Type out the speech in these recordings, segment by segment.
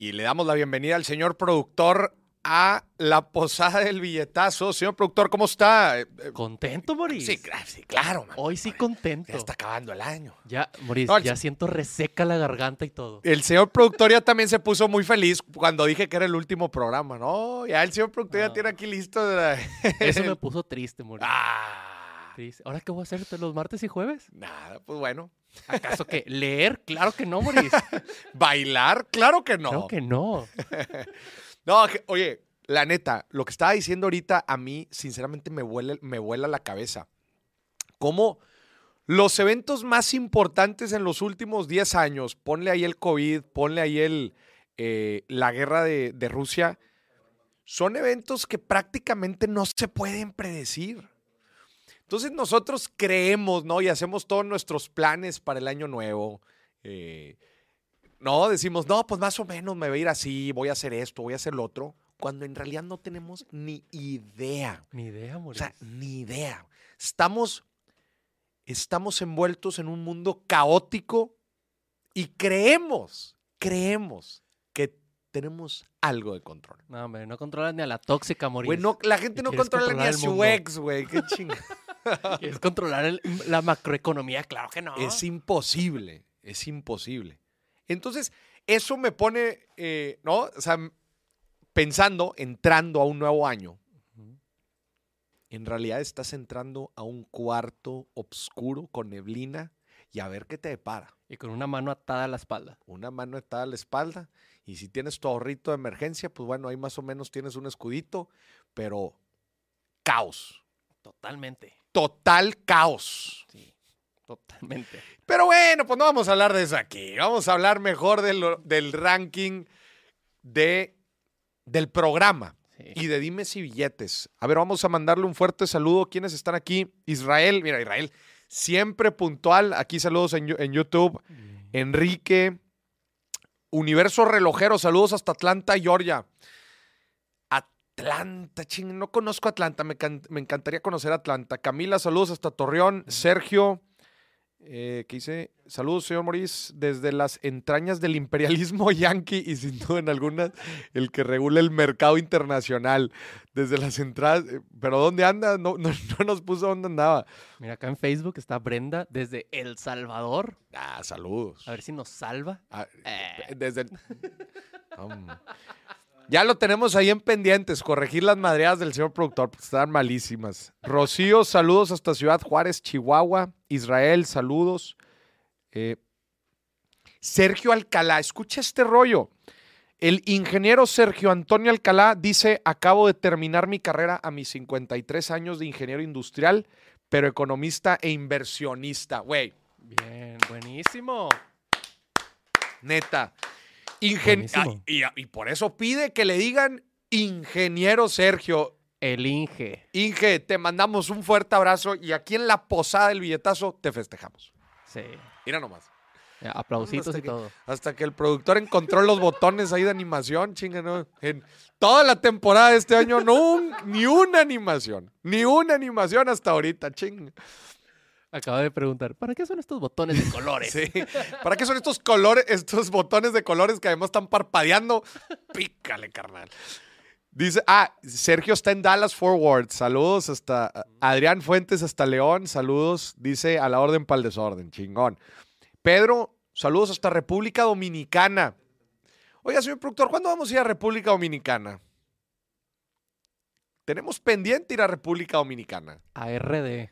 Y le damos la bienvenida al señor productor a la posada del billetazo. Señor productor, ¿cómo está? Eh, eh, ¿Contento, Moris? Sí, cla- sí, claro, man. Hoy sí contento. Ya está acabando el año. Ya, Moris, No, ya siento reseca la garganta y todo. El señor productor ya también se puso muy feliz cuando dije que era el último programa, ¿no? Ya el señor productor ya No. tiene aquí listo. la- Eso me puso triste, Moris. Ah, ¿Ahora qué voy a hacer los martes y jueves? nada, pues bueno. ¿Acaso que leer? Claro que no, Moris. ¿Bailar? Claro que no. Claro que no. No, que- oye, la neta, lo que estaba diciendo ahorita a mí, sinceramente, me vuela, me vuela la cabeza. Cómo los eventos más importantes en los últimos 10 años, ponle ahí el COVID, ponle ahí el, eh, la guerra de, de Rusia, son eventos que prácticamente no se pueden predecir. Entonces nosotros creemos, ¿no? Y hacemos todos nuestros planes para el año nuevo. eh, no, decimos, no, pues más o menos me va a ir así, voy a hacer esto, voy a hacer lo otro, cuando en realidad no tenemos ni idea. Ni idea, O Moris. sea, ni idea. Estamos, estamos envueltos en un mundo caótico y creemos, creemos que tenemos algo de control. No, hombre, no controlas ni a la tóxica, Moris. Güey, no- la gente ¿Y no controla ni a su mundo? ex, güey. Qué chingada. ¿Quieres controlar el- la macroeconomía? Claro que no. Es imposible, es imposible. Entonces, eso me pone, eh, ¿no? O sea, pensando, entrando a un nuevo año, en realidad estás entrando a un cuarto oscuro con neblina y a ver qué te depara. Y con una mano atada a la espalda. Una mano atada a la espalda y si tienes tu ahorrito de emergencia, pues bueno, ahí más o menos tienes un escudito, pero caos, Totalmente. Total caos. Sí. Totalmente. Pero bueno, pues no vamos a hablar de eso aquí. Vamos a hablar mejor del, del ranking de, del programa Sí. y de dimes y billetes. A ver, vamos a mandarle un fuerte saludo. ¿Quiénes están aquí? Israel, mira, Israel, siempre puntual. Aquí saludos en, en YouTube. Enrique, Universo Relojero, saludos hasta Atlanta, Georgia. Atlanta, ching, no conozco Atlanta, me, can- me encantaría conocer Atlanta. Camila, saludos hasta Torreón. Sergio, eh, ¿qué dice? Saludos, señor Morís, desde las entrañas del imperialismo yanqui y sin duda en algunas el que regula el mercado internacional. Desde las entradas, eh, pero ¿dónde anda? No, no, no nos puso dónde andaba. Mira, acá en Facebook está Brenda desde El Salvador. Ah, saludos. A ver si nos salva. Ah, Eh. Desde el- Um, Ya lo tenemos ahí en pendientes, corregir las madreadas del señor productor, porque están malísimas. Rocío, saludos hasta Ciudad Juárez, Chihuahua. Israel, saludos. Eh, Sergio Alcalá, escucha este rollo. El ingeniero Sergio Antonio Alcalá dice, acabo de terminar mi carrera a mis 53 años de ingeniero industrial, pero economista e inversionista. Güey, Bien, buenísimo. Neta. Ingen- Buenísimo. Ah, y, y por eso pide que le digan ingeniero Sergio. El Inge. Inge, te mandamos un fuerte abrazo y aquí en la posada del billetazo te festejamos. Sí. Mira nomás. Ya, Aplausitos Hasta y que- todo. Hasta que el productor encontró los botones ahí de animación, chinga, ¿no? En toda la temporada de este año, no un- ni una animación. Ni una animación hasta ahorita, chinga. Acaba de preguntar, ¿para qué son estos botones de colores? Sí. ¿Para qué son estos colores, estos botones de colores que además están parpadeando? Pícale, carnal. Dice, ah, Sergio está en Dallas Forward. Saludos hasta Adrián Fuentes hasta León. Saludos, dice a la orden para el desorden. Chingón. Pedro, saludos hasta República Dominicana. Oiga, señor productor, ¿cuándo vamos a ir a República Dominicana? Tenemos pendiente ir a República Dominicana. A RD.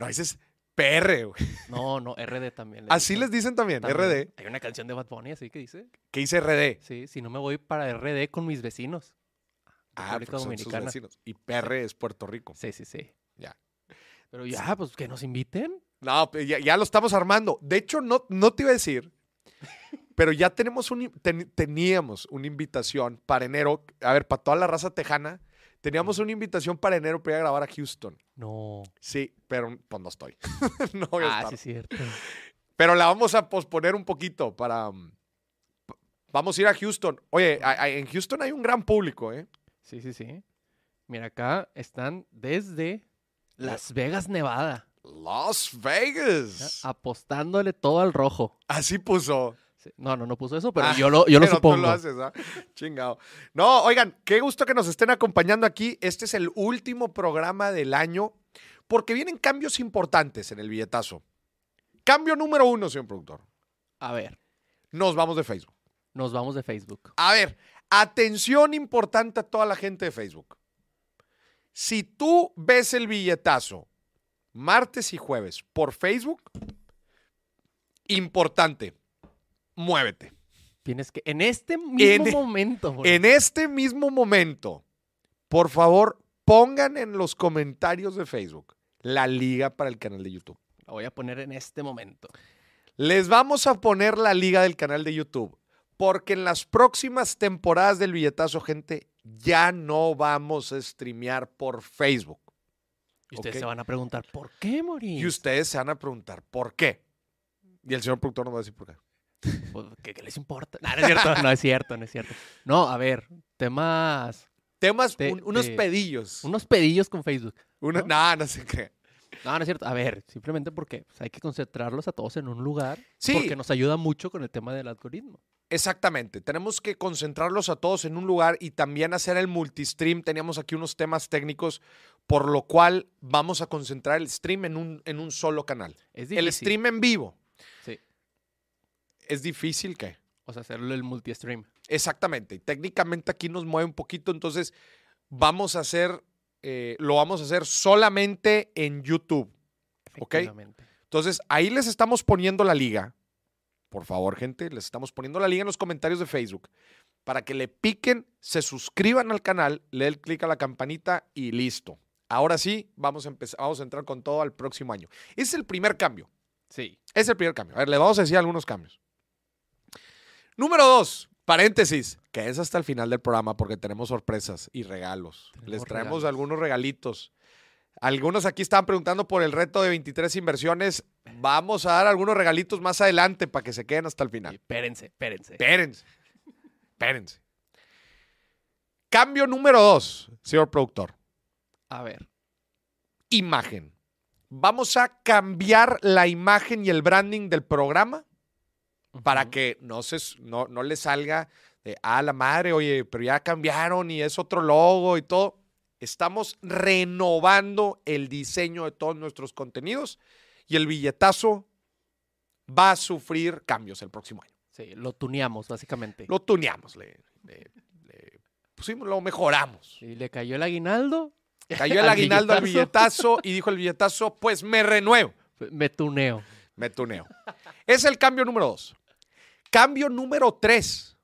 No, ese es PR, güey. No, no, RD también. Así dicen. les dicen también, También. RD. Hay una canción de Bad Bunny así que dice. ¿Qué dice RD? Sí, si no me voy para RD con mis vecinos. Ah, República sus Dominicana. vecinos. Y PR es Puerto Rico. Sí, sí, sí. Ya. Pero ya, pues que nos inviten. No, pues ya, ya lo estamos armando. De hecho, no, no te iba a decir, pero ya tenemos un, ten- teníamos una invitación para enero. A ver, para toda la raza tejana, teníamos una invitación para enero para ir a grabar a Houston. No. Sí, pero pues no estoy. no voy a Ah, estar. sí, es cierto. Pero la vamos a posponer un poquito para... mm, Vamos a ir a Houston. Oye, a- a- en Houston hay un gran público, ¿eh? Sí, sí, sí. Mira, acá están desde Las Vegas, Nevada. Las Vegas. Apostándole todo al rojo. Así puso. Sí. No, no, no puso eso, pero Ah, yo lo, yo lo pero tú supongo. lo haces, ¿ah? Chingado. No, oigan, qué gusto que nos estén acompañando aquí. Este es el último programa del año porque vienen cambios importantes en el billetazo. Cambio número uno, señor productor. A ver, Nos vamos de Facebook. nos vamos de Facebook. A ver, atención importante a toda la gente de Facebook. Si tú ves el billetazo martes y jueves por Facebook, importante, muévete. Tienes que, en este mismo En- momento, En este mismo momento, por favor, pongan en los comentarios de Facebook la liga para el canal de YouTube. la voy a poner en este momento. Les vamos a poner la liga del canal de YouTube, porque en las próximas temporadas del billetazo, gente, ya no vamos a streamear por Facebook. Y ustedes se van a preguntar, ¿por qué, Moris? Y ustedes se van a preguntar, ¿por qué? Y el señor productor nos va a decir por qué. Pues, ¿Qué, qué les importa? No, no es cierto, no es cierto, no es cierto. No, a ver, temas, Temas, un- unos pedillos. unos pedillos con Facebook. Una- ¿no? no, no sé qué. No, no es cierto. A ver, simplemente porque pues, hay que concentrarlos a todos en un lugar. Sí. Porque nos ayuda mucho con el tema del algoritmo. Exactamente, tenemos que concentrarlos a todos en un lugar y también hacer el multistream. Teníamos aquí unos temas técnicos, por lo cual vamos a concentrar el stream en un, en un solo canal. Es. El stream en vivo. Es difícil que. O sea, hacerlo el multi-stream. Exactamente. Técnicamente aquí nos mueve un poquito, entonces vamos a hacer, eh, lo vamos a hacer solamente en YouTube. Ok. Entonces, ahí les estamos poniendo la liga. Por favor, gente, les estamos poniendo la liga en los comentarios de Facebook para que le piquen, se suscriban al canal, le den clic a la campanita y listo. Ahora sí, vamos a empezar, vamos a entrar con todo al próximo año. Es el primer cambio. Sí. Es el primer cambio. A ver, le vamos a decir algunos cambios. Número dos, paréntesis, que es hasta el final del programa porque tenemos sorpresas y regalos. Tenemos Les traemos regalos. algunos regalitos. Algunos aquí estaban preguntando por el reto de 23 inversiones. Vamos a dar algunos regalitos más adelante para que se queden hasta el final. Espérense, espérense. Espérense. Espérense. Cambio número dos, señor productor. A ver. Imagen. Vamos a cambiar la imagen y el branding del programa para que no, se, no, no le salga de, ah, la madre, oye, pero ya cambiaron y es otro logo y todo. Estamos renovando el diseño de todos nuestros contenidos y el billetazo va a sufrir cambios el próximo año. Sí, lo tuneamos, básicamente. Lo tuneamos, le, le- le pusimos, lo mejoramos. Y le cayó el aguinaldo. Cayó el al aguinaldo al billetazo. billetazo y dijo el billetazo, pues me renuevo. Me tuneo. Me tuneo. Es el cambio número dos. Cambio número tres.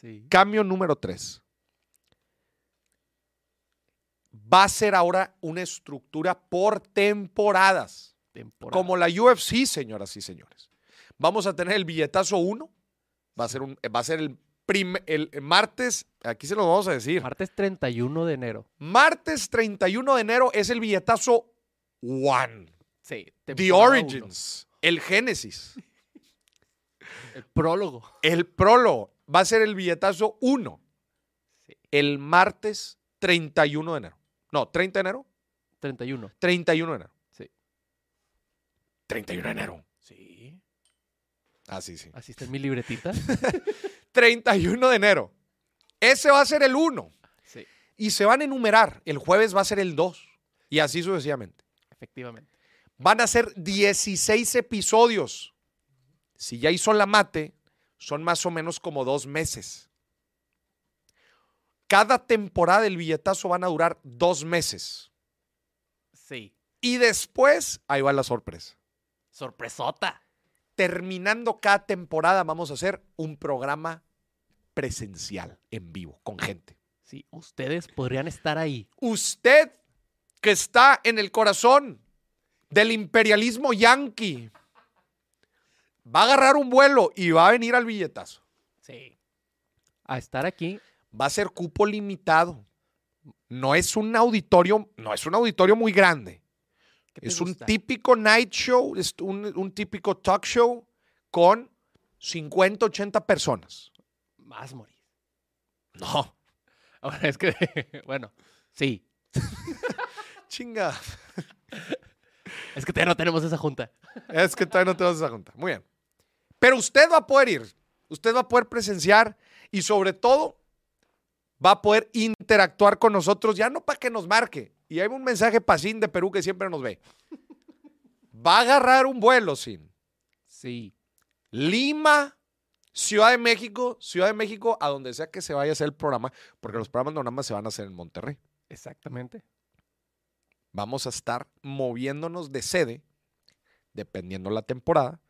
Sí. Cambio número tres. Va a ser ahora una estructura por temporadas, Temporada. como la UFC, señoras y señores. Vamos a tener el billetazo 1. Va a ser, un, va a ser el, prim- el martes, aquí se lo vamos a decir. Martes 31 de enero. Martes 31 de enero es el billetazo 1. Sí. The uno. Origins, el Génesis, El prólogo. el prólogo. Va a ser el billetazo 1. Sí. El martes 31 de enero. No, 30 de enero. 31. 31 de enero. Sí. 31 de enero. Sí. Ah, sí, sí. Así está en mi libretita. 31 de enero. Ese va a ser el 1. sí. Y se van a enumerar. El jueves va a ser el 2. Y así sucesivamente. Efectivamente. Van a ser 16 episodios. Si ya hizo la mate, son más o menos como dos meses. Cada temporada del billetazo van a durar dos meses. Sí. Y después, ahí va la sorpresa. Sorpresota. Terminando cada temporada, vamos a hacer un programa presencial, en vivo, con gente. Sí, ustedes podrían estar ahí. Usted que está en el corazón del imperialismo yanqui, va a agarrar un vuelo y va a venir al billetazo. Sí. A estar aquí. Va a ser cupo limitado. No es un auditorio, no es un auditorio muy grande. ¿Qué te Es un típico night show, es un, un típico talk show con 50, 80 personas. Más, Moris. No. Ahora es que, bueno, sí. Chinga. Es que todavía no tenemos esa junta. Es que todavía no tenemos esa junta. Muy bien. Pero usted va a poder ir, usted va a poder presenciar y sobre todo va a poder interactuar con nosotros, ya no para que nos marque. Y hay un mensaje para Sin de Perú que siempre nos ve. Va a agarrar un vuelo, Sin. Sí. Lima, Ciudad de México, Ciudad de México, a donde sea que se vaya a hacer el programa, porque los programas no nada más se van a hacer en Monterrey. Exactamente. Vamos a estar moviéndonos de sede, dependiendo la temporada,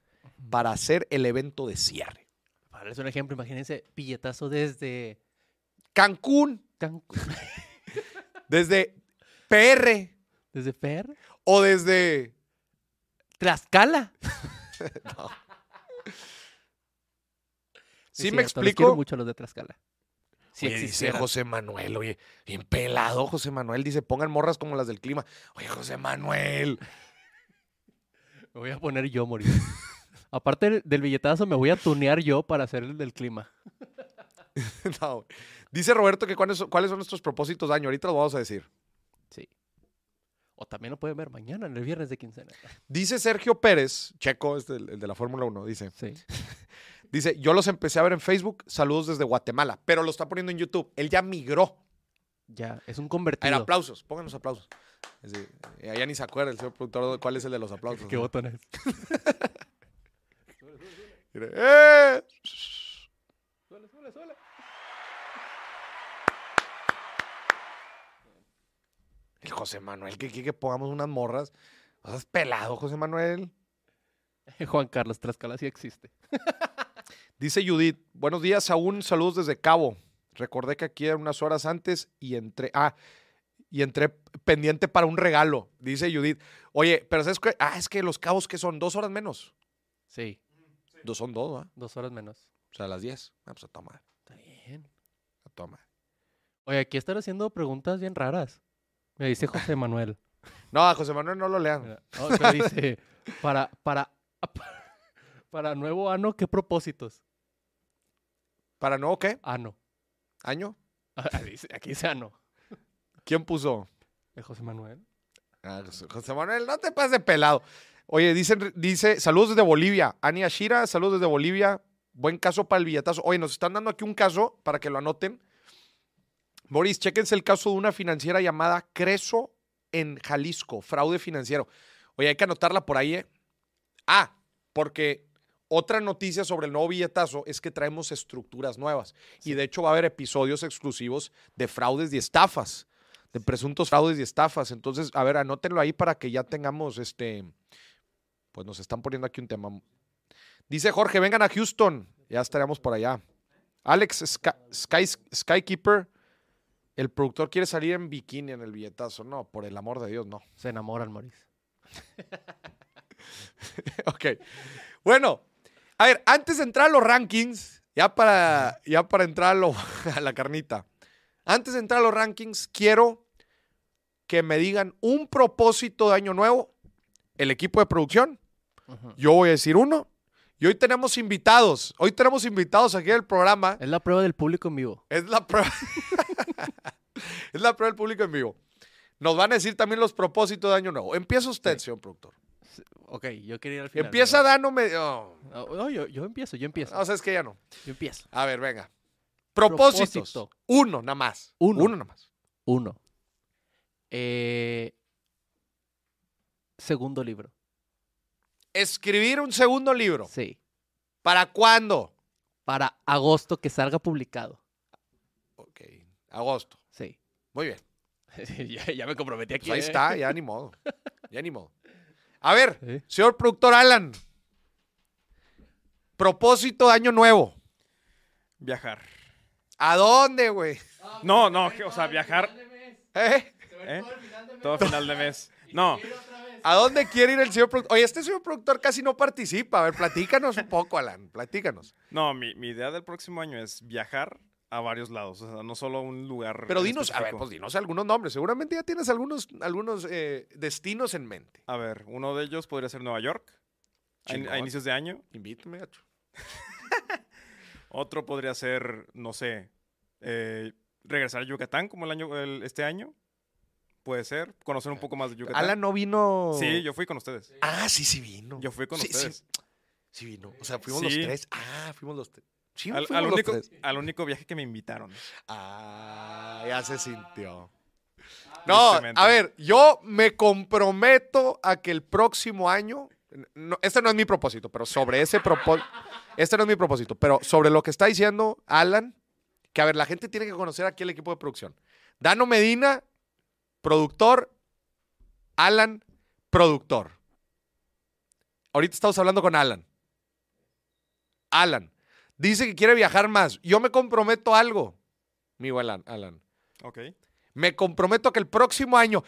para hacer el evento de cierre. Para darles un ejemplo, imagínense, billetazo desde Cancún, Cancún, desde PR desde Per, o desde... Tlaxcala. ¿Sí Es me cierto, explico? mucho a los de Tlaxcala. Si Oye, dice. José Manuel, oye, bien pelado José Manuel, dice, pongan morras como las del clima. Oye, José Manuel. Me voy a poner yo, morir. Aparte del- billetazo, me voy a tunear yo para hacer el del clima. No. Dice Roberto que cuáles son, cuáles son nuestros propósitos de año. Ahorita los vamos a decir. Sí. O también lo pueden ver mañana, en el viernes de quincena. Dice Sergio Pérez, Checo, es el, el de la Fórmula 1, dice. Sí. Dice, yo los empecé a ver en Facebook, saludos desde Guatemala, pero lo está poniendo en YouTube. Él ya migró. Ya, es un A ver, convertido. aplausos, pongan los aplausos. Decir, eh, allá ni se acuerda el señor productor cuál es el de los aplausos. ¿Qué ¿no? botón es? Mire, ¡eh! Suele, suele, suele. El José Manuel, que quiere que pongamos unas morras. ¿Estás pelado, José Manuel? Juan Carlos Tlaxcala sí existe. Dice Judith, buenos días aún, saludos desde Cabo. Recordé que aquí eran unas horas antes y entré, ah, y entré pendiente para un regalo, dice Judith. Oye, pero ¿sabes qué? Ah, es que los cabos que son dos horas menos. Sí, Dos son dos, ¿va? dos horas menos. O sea, a las diez. Ah, pues a tomar, Está bien. a tomar. Oye, aquí están haciendo preguntas bien raras. Me dice José Manuel. No, a José Manuel no lo lean. No, pero dice, para, para, para nuevo ano, ¿qué propósitos? ¿Para no qué? Ano. ¿Año? Ah, Aquí dice ano. ¿Quién puso? ¿De José Manuel? Ah, José- Manuel, no te pases pelado. Oye, dicen, dice, saludos desde Bolivia. Ani Ashira, saludos desde Bolivia. Buen caso para el billetazo. Oye, nos están dando aquí un caso para que lo anoten. Boris, chéquense el caso de una financiera llamada Creso en Jalisco, fraude financiero. Oye, hay que anotarla por ahí, ¿eh? Ah, porque otra noticia sobre el nuevo billetazo es que traemos estructuras nuevas. Y de hecho va a haber episodios exclusivos de fraudes y estafas, de presuntos fraudes y estafas. Entonces, a ver, anótenlo ahí para que ya tengamos este. Pues nos están poniendo aquí un tema. Dice Jorge, vengan a Houston. Ya estaremos por allá. Alex Sky, Sky- Skykeeper, el productor quiere salir en bikini en el billetazo. No, por el amor de Dios, no. Se enamoran, Maurice. ok. Bueno, a ver, antes de entrar a los rankings, ya para, ya para entrar a, lo- a la carnita, antes de entrar a los rankings, quiero que me digan un propósito de año nuevo, el equipo de producción. Yo voy a decir uno. Y hoy tenemos invitados. Hoy tenemos invitados aquí en el programa. Es la prueba del público en vivo. Es la prueba. es la prueba del público en vivo. Nos van a decir también los propósitos de año nuevo. Empieza usted, señor productor. Ok, yo quería ir al final. Empieza pero- Dano. Me... oh. No, no, yo, yo empiezo, yo empiezo. No, sabes que ya no. Yo empiezo. A ver, venga. Propósitos. Propósito. Uno, nada más. Uno. Uno nada más. Uno. Eh, segundo libro. Escribir un segundo libro. Sí. ¿Para cuándo? Para agosto que salga publicado. Ok. Agosto. Sí. Muy bien. ya, ya me comprometí aquí. Pues ahí ¿eh? está, ya ni modo. Ya ni modo. A ver, Sí. señor productor Alan. Propósito de año nuevo. Viajar. ¿A dónde, güey? No, no, que- o sea, viajar. ¿Eh? ¿eh? Todo final de mes. No, ¿A dónde quiere ir el señor productor? Oye, este señor productor casi no participa. A ver, platícanos un poco, Alan. Platícanos. no, mi, mi idea del próximo año es viajar a varios lados, o sea, no solo a un lugar. Pero dinos, a ver, pues dinos algunos nombres. Seguramente ya tienes algunos, algunos eh, destinos en mente. A ver, uno de ellos podría ser Nueva York, a, in- a Chingón. inicios de año. Invítame, gacho. Otro podría ser, no sé, eh, regresar a Yucatán como el año, el- este año. Puede ser, conocer un poco más de Yucatán. Alan no vino. Sí, yo fui con ustedes. Ah, sí, sí vino. Yo fui con Sí, ustedes. Sí vino. O sea, fuimos los tres. Ah, fuimos los tres. Sí, Al, al único, al único viaje que me invitaron. Ah, ya se sintió. No, a ver, yo me comprometo a que el próximo año, no, este no es mi propósito, pero sobre ese propósito, este no es mi propósito, pero sobre lo que está diciendo Alan, que a ver, la gente tiene que conocer aquí el equipo de producción. Dano Medina, productor, Alan, productor. Ahorita estamos hablando con Alan. Alan, dice que quiere viajar más. Yo me comprometo a algo, mi Alan. Alan. Ok. Me comprometo a que el próximo año.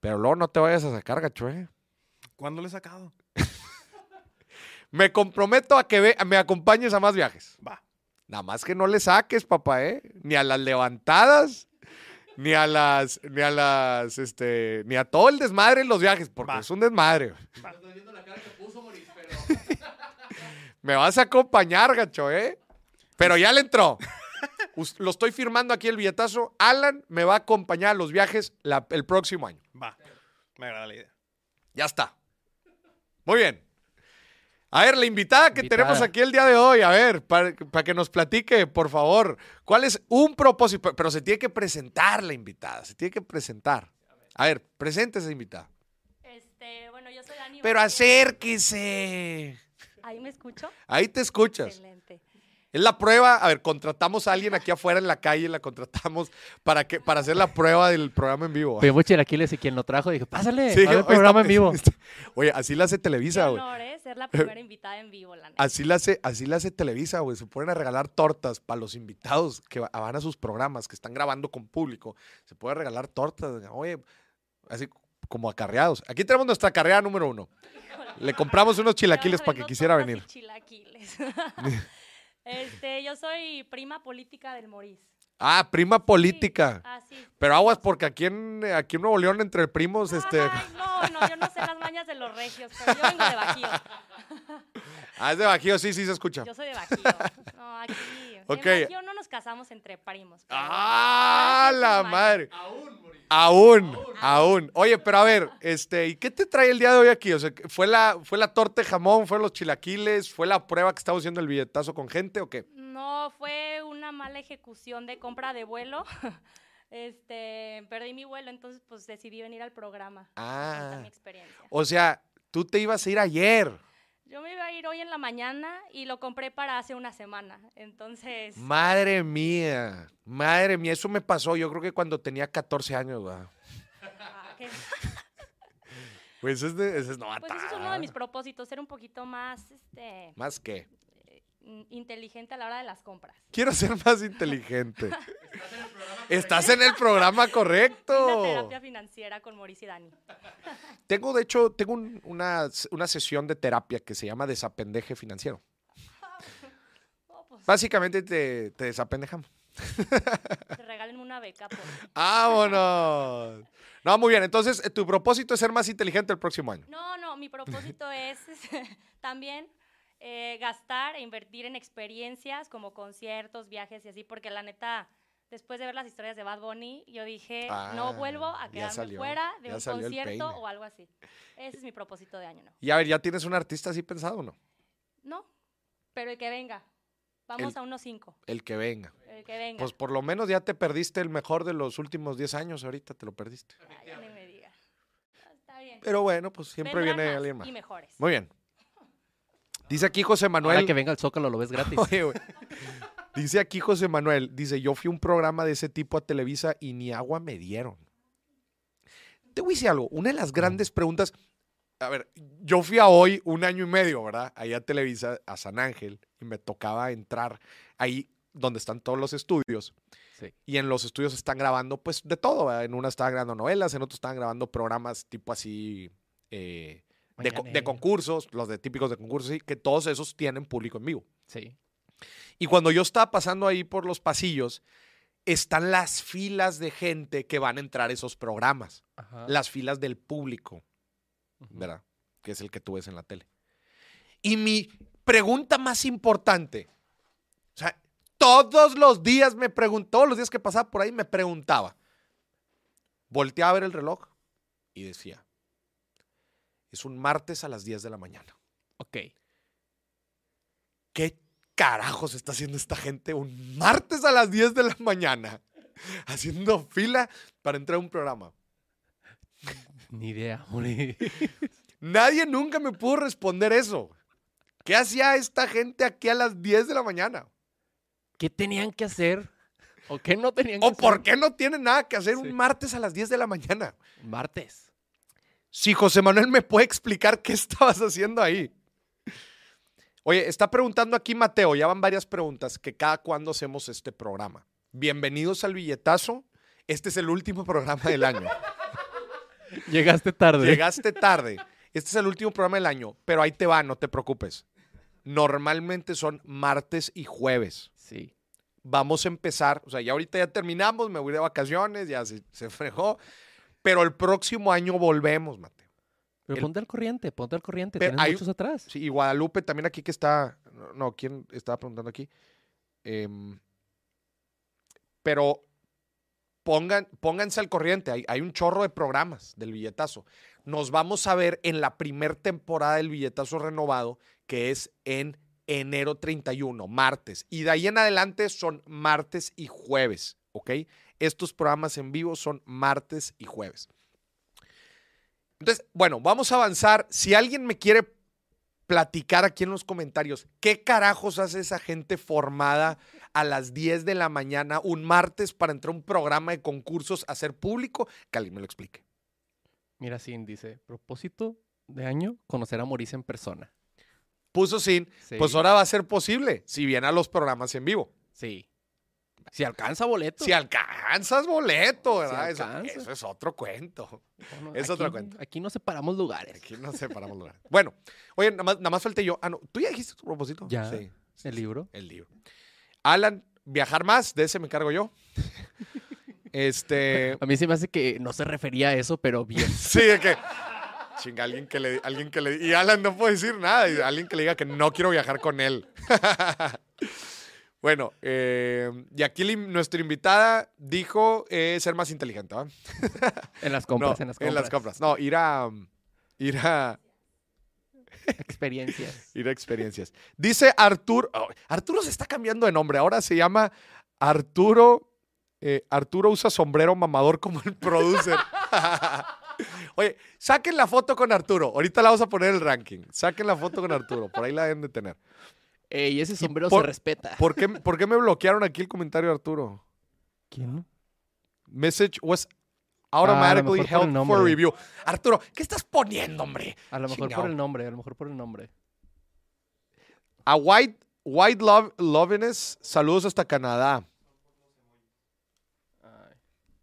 Pero luego no te vayas a sacar, gacho, ¿eh? ¿Cuándo le he sacado? Me comprometo a que ve- me acompañes a más viajes. Va. Nada más que no le saques, papá, ¿eh? Ni a las levantadas, ni a las, ni a las, este, ni a todo el desmadre en los viajes, porque Va. es un desmadre. Va. Estoy viendo la cara que puso, Moris, pero... Me vas a acompañar, gacho, ¿eh? Pero ya le entró. Lo estoy firmando aquí el billetazo. Alan me va a acompañar a los viajes la- el próximo año. Va. Me agrada la idea. Ya está. Muy bien. A ver, la invitada que Invitada. tenemos aquí el día de hoy, a ver, para, para que nos platique, por favor, cuál es un propósito, pero se tiene que presentar la invitada, se tiene que presentar. A ver, preséntese, invitada. Este, bueno, yo soy Dani. Pero acérquese. ¿Ahí me escucho? Ahí te escuchas. Excelente. Es la prueba, a ver, contratamos a alguien aquí afuera en la calle, la contratamos para que para hacer la prueba del programa en vivo. Pedimos chilaquiles y quien lo trajo dije, pásale, Sí, a ver el programa está- en vivo. Oye, así la hace Televisa, güey. honor, ¿eh? Ser la primera invitada en vivo, la neta. Así la hace, así la hace Televisa, güey. Se ponen a regalar tortas para los invitados que va- van a sus programas, que están grabando con público. Se puede regalar tortas. Oye, así como acarreados. Aquí tenemos nuestra carrera número uno. Le compramos unos chilaquiles para que quisiera venir. chilaquiles. este, yo soy prima política del Moris. Ah, prima política. Ah, sí. Pero aguas, porque aquí en, aquí en Nuevo León, entre primos, este. Ay, no, no, yo no sé las mañas de los regios, pero yo vengo de Bajío. Ah, es de Bajío, sí, sí se escucha. Yo soy de Bajío. No, aquí. Ok. En Bajío no nos casamos entre primos. pero- ¡Ah, es la madre! Aún, aún. Oye, pero a ver, este, ¿y qué te trae el día de hoy aquí? O sea, ¿fue la, fue la torta de jamón, fueron los chilaquiles, fue la prueba que estamos haciendo el billetazo con gente o qué? No, fue una mala ejecución de compra de vuelo. Este, perdí mi vuelo, entonces pues decidí venir al programa. a contar Ah. mi experiencia. O sea, tú te ibas a ir ayer. Yo me iba a ir hoy en la mañana y lo compré para hace una semana. Entonces, Madre mía, madre mía, eso me pasó yo creo que cuando tenía 14 años, ¿verdad? ah, Pues es de, ese es no, pues ese es uno de mis propósitos, ser un poquito más este, Más que. In- inteligente a la hora de las compras. Quiero ser más inteligente. Estás en el programa Una correcto. terapia financiera con Mauricio y Dani. Tengo, de hecho, tengo un- una, una sesión de terapia que se llama desapendeje financiero. Oh, pues, Básicamente te, te desapendejamos. te regalen una beca. por- ¡Vámonos! No, muy bien. Entonces, eh, tu propósito es ser más inteligente el próximo año. No, no, mi propósito es también eh, gastar e invertir en experiencias como conciertos, viajes y así, porque la neta, después de ver las historias de Bad Bunny, yo dije, Ah, no vuelvo a quedarme salió, fuera de un concierto o algo así. Ese es mi propósito de año nuevo. Y a ver, ¿ya tienes un artista así pensado o no? No, pero el que venga. Vamos El- a unos cinco. El que venga. El que venga. Pues por lo menos ya te perdiste el mejor de los últimos 10 años. Ahorita te lo perdiste. Ay, ya ni me diga. Ah, Está bien. Pero bueno, pues siempre Vendrán viene alguien más. Y mejores. Muy bien. Dice aquí José Ahora Manuel. que venga el Zócalo lo ves gratis. Oye, güey. Dice aquí José Manuel, dice, yo fui a un programa de ese tipo a Televisa y ni agua me dieron. Te voy a decir algo, una de las grandes preguntas, a ver, yo fui a hoy un año y medio, ¿verdad? Ahí a Televisa, a San Ángel, y me tocaba entrar ahí donde están todos los estudios. Sí. Y en los estudios están grabando, pues, de todo. ¿verdad? En una estaban grabando novelas, en otros estaban grabando programas tipo así eh, de, concursos, los de típicos de concursos, sí, que todos esos tienen público en vivo. Sí. Y cuando yo estaba pasando ahí por los pasillos, están las filas de gente que van a entrar a esos programas. Ajá. Las filas del público. ¿verdad? Que es el que tú ves en la tele. Y mi pregunta más importante, o sea, todos los días me preguntó, todos los días que pasaba por ahí me preguntaba. Volteaba a ver el reloj y decía, es un martes a las 10 de la mañana. Ok. ¿qué carajos está haciendo esta gente un martes a las 10 de la mañana? Haciendo fila para entrar a un programa. Ni idea. Nadie nunca me pudo responder eso. ¿Qué hacía esta gente aquí a las 10 de la mañana? ¿Qué tenían que hacer? ¿O qué no tenían que ¿O hacer? por qué no tienen nada que hacer Sí. un martes a las 10 de la mañana? Martes. Si José Manuel me puede explicar qué estabas haciendo ahí. Oye, está preguntando aquí Mateo, ya van varias preguntas, que cada cuándo hacemos este programa. Bienvenidos al billetazo. Este es el último programa del año. Llegaste tarde. Llegaste tarde. Este es el último programa del año, pero ahí te va, no te preocupes. Normalmente son martes y jueves. Sí. Vamos a empezar, o sea, ya ahorita ya terminamos, me voy de vacaciones, ya se, se fregó, pero el próximo año volvemos, Mateo. Pero El- ponte al corriente, ponte al corriente. Tienes hay- muchos atrás. Sí, y Guadalupe también aquí que está. No, ¿quién estaba preguntando aquí? Em, pero pongan, pónganse al corriente. Hay, hay un chorro de programas del billetazo. Nos vamos a ver en la primer temporada del billetazo renovado, que es en enero 31, martes. Y de ahí en adelante son martes y jueves, ¿ok? Estos programas en vivo son martes y jueves. Entonces, bueno, vamos a avanzar. Si alguien me quiere platicar aquí en los comentarios, ¿qué carajos hace esa gente formada a las 10 de la mañana un martes para entrar a un programa de concursos a ser público? Que alguien me lo explique. Mira, Sin dice, propósito de año, conocer a Maurice en persona. Puso sin, Sí. pues ahora va a ser posible si viene a los programas en vivo. Sí. Si alcanza boleto. Si alcanzas boleto, ¿verdad? Eso- alcanza. eso es otro cuento. Es aquí, otra cuenta. Aquí no separamos lugares. Aquí no separamos lugar. Bueno, oye, nada más, nada más falté yo. Ah, no, ¿tú ya dijiste tu propósito? Ya. Sí. sí, El sí, libro. El libro. Alan, viajar más, de ese me encargo yo. este. A mí se me hace que no se refería a eso, pero bien. Sí, de que. Chinga, alguien que le. Alguien que le y Alan no puede decir nada. y Alguien que le diga que no quiero viajar con él. bueno, eh, y aquí nuestra invitada dijo eh, ser más inteligente, ¿va? En las compras, No, en las compras. compras. No, ir a. Ir a. Experiencias. Ir a experiencias. Dice Arturo. oh, Arturo se está cambiando de nombre. Ahora se llama Arturo. eh, Arturo usa sombrero mamador como el producer. Oye, saquen la foto con Arturo. Ahorita la vamos a poner en el ranking. Saquen la foto con Arturo. Por ahí la deben de tener. Ey, ese sombrero por- se respeta. ¿Por qué, por qué me bloquearon aquí el comentario de Arturo? ¿Quién? Message was Ah, automatically el held for review. Arturo, ¿qué estás poniendo, hombre? A lo mejor Chingao. por el nombre, a lo mejor por el nombre. A White, White Love, Loviness, saludos hasta Canadá.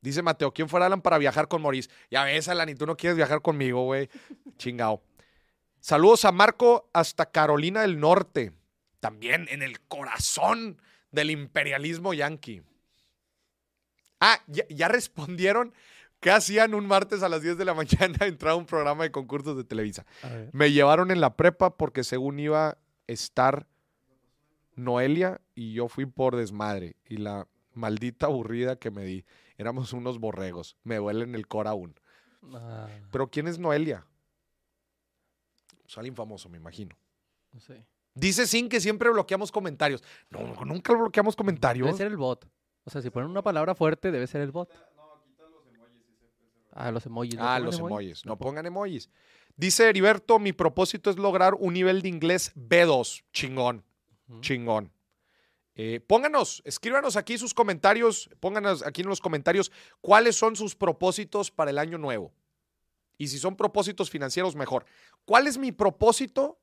Dice Mateo, ¿quién fuera Alan para viajar con Maurice? Ya ves, Alan, y tú no quieres viajar conmigo, güey. Chingao. Saludos a Marco hasta Carolina del Norte. También en el corazón del imperialismo yanqui. Ah, ya, ya respondieron qué hacían un martes a las 10 de la mañana a entrar a un programa de concursos de Televisa. Me llevaron en la prepa porque según iba a estar Noelia y yo fui por desmadre. Y la maldita aburrida que me di. Éramos unos borregos. Me duele en el cora aún. Ah, Pero ¿quién es Noelia? Pues alguien famoso, me imagino. no sé. Dice Sin que siempre bloqueamos comentarios. No, nunca bloqueamos comentarios. Debe ser el bot. O sea, si ponen una palabra fuerte, debe ser el bot. Ah, los emojis. ¿no Ah, los emoji? emojis. No po- pongan emojis. Dice Heriberto, mi propósito es lograr un nivel de inglés B2. Chingón. Chingón. Eh, pónganos, escríbanos aquí sus comentarios, pónganos aquí en los comentarios cuáles son sus propósitos para el año nuevo. Y si son propósitos financieros, mejor. ¿Cuál es mi propósito?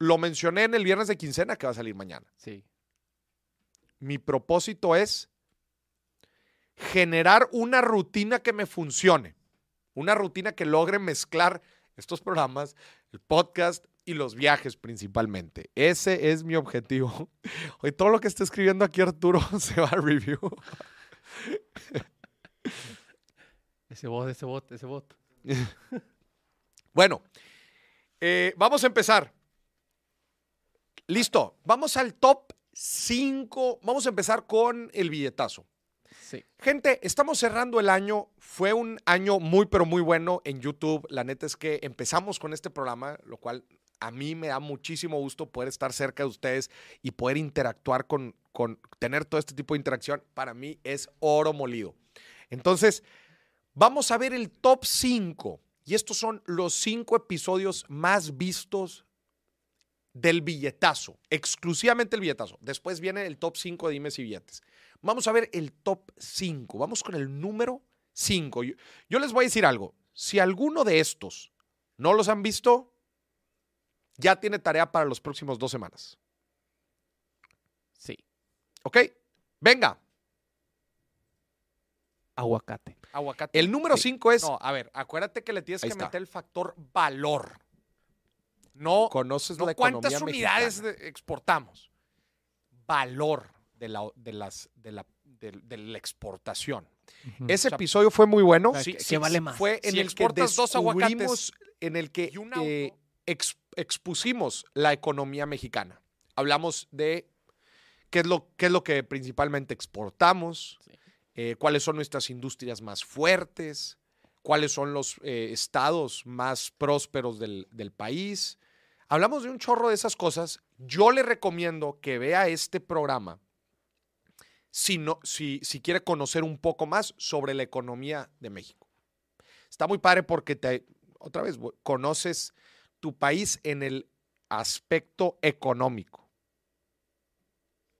Lo mencioné en el viernes de quincena que va a salir mañana. Sí. Mi propósito es generar una rutina que me funcione. Una rutina que logre mezclar estos programas, el podcast y los viajes principalmente. Ese es mi objetivo. Hoy todo lo que está escribiendo aquí Arturo se va a review. Ese bot, ese bot, ese bot. Bueno, eh, vamos a empezar. Listo, vamos al top 5. Vamos a empezar con el billetazo. Sí. Gente, estamos cerrando el año. Fue un año muy, pero muy bueno en YouTube. La neta es que empezamos con este programa, lo cual A mí me da muchísimo gusto poder estar cerca de ustedes y poder interactuar con, con tener todo este tipo de interacción. Para mí es oro molido. Entonces, vamos a ver el top 5. Y estos son los cinco episodios más vistos del billetazo, exclusivamente el billetazo. Después viene el top 5 de dimes y billetes. Vamos a ver el top 5. Vamos con el número 5. Yo, yo les voy a decir algo. Si alguno de estos no los han visto, ya tiene tarea para los próximos dos semanas. Sí. ¿Ok? Venga. Aguacate. Aguacate. El número Sí. 5 es. No, a ver, acuérdate que le tienes Ahí que está. meter el factor valor. No, Conoces no la cuántas economía unidades de- exportamos. Valor de la, de las, de la, de, de la exportación. Ese O sea, episodio fue muy bueno. o sea, ¿qué- qué vale más? Fue en Si el que exportas dos aguacates en el que eh, ex- expusimos la economía mexicana. Hablamos de qué es lo, qué es lo que principalmente exportamos, Sí. eh, cuáles son nuestras industrias más fuertes, cuáles son los eh, estados más prósperos del, del país. Hablamos de un chorro de esas cosas. Yo le recomiendo que vea este programa si, no, si, si quiere conocer un poco más sobre la economía de México. Está muy padre porque te, otra vez, conoces tu país en el aspecto económico.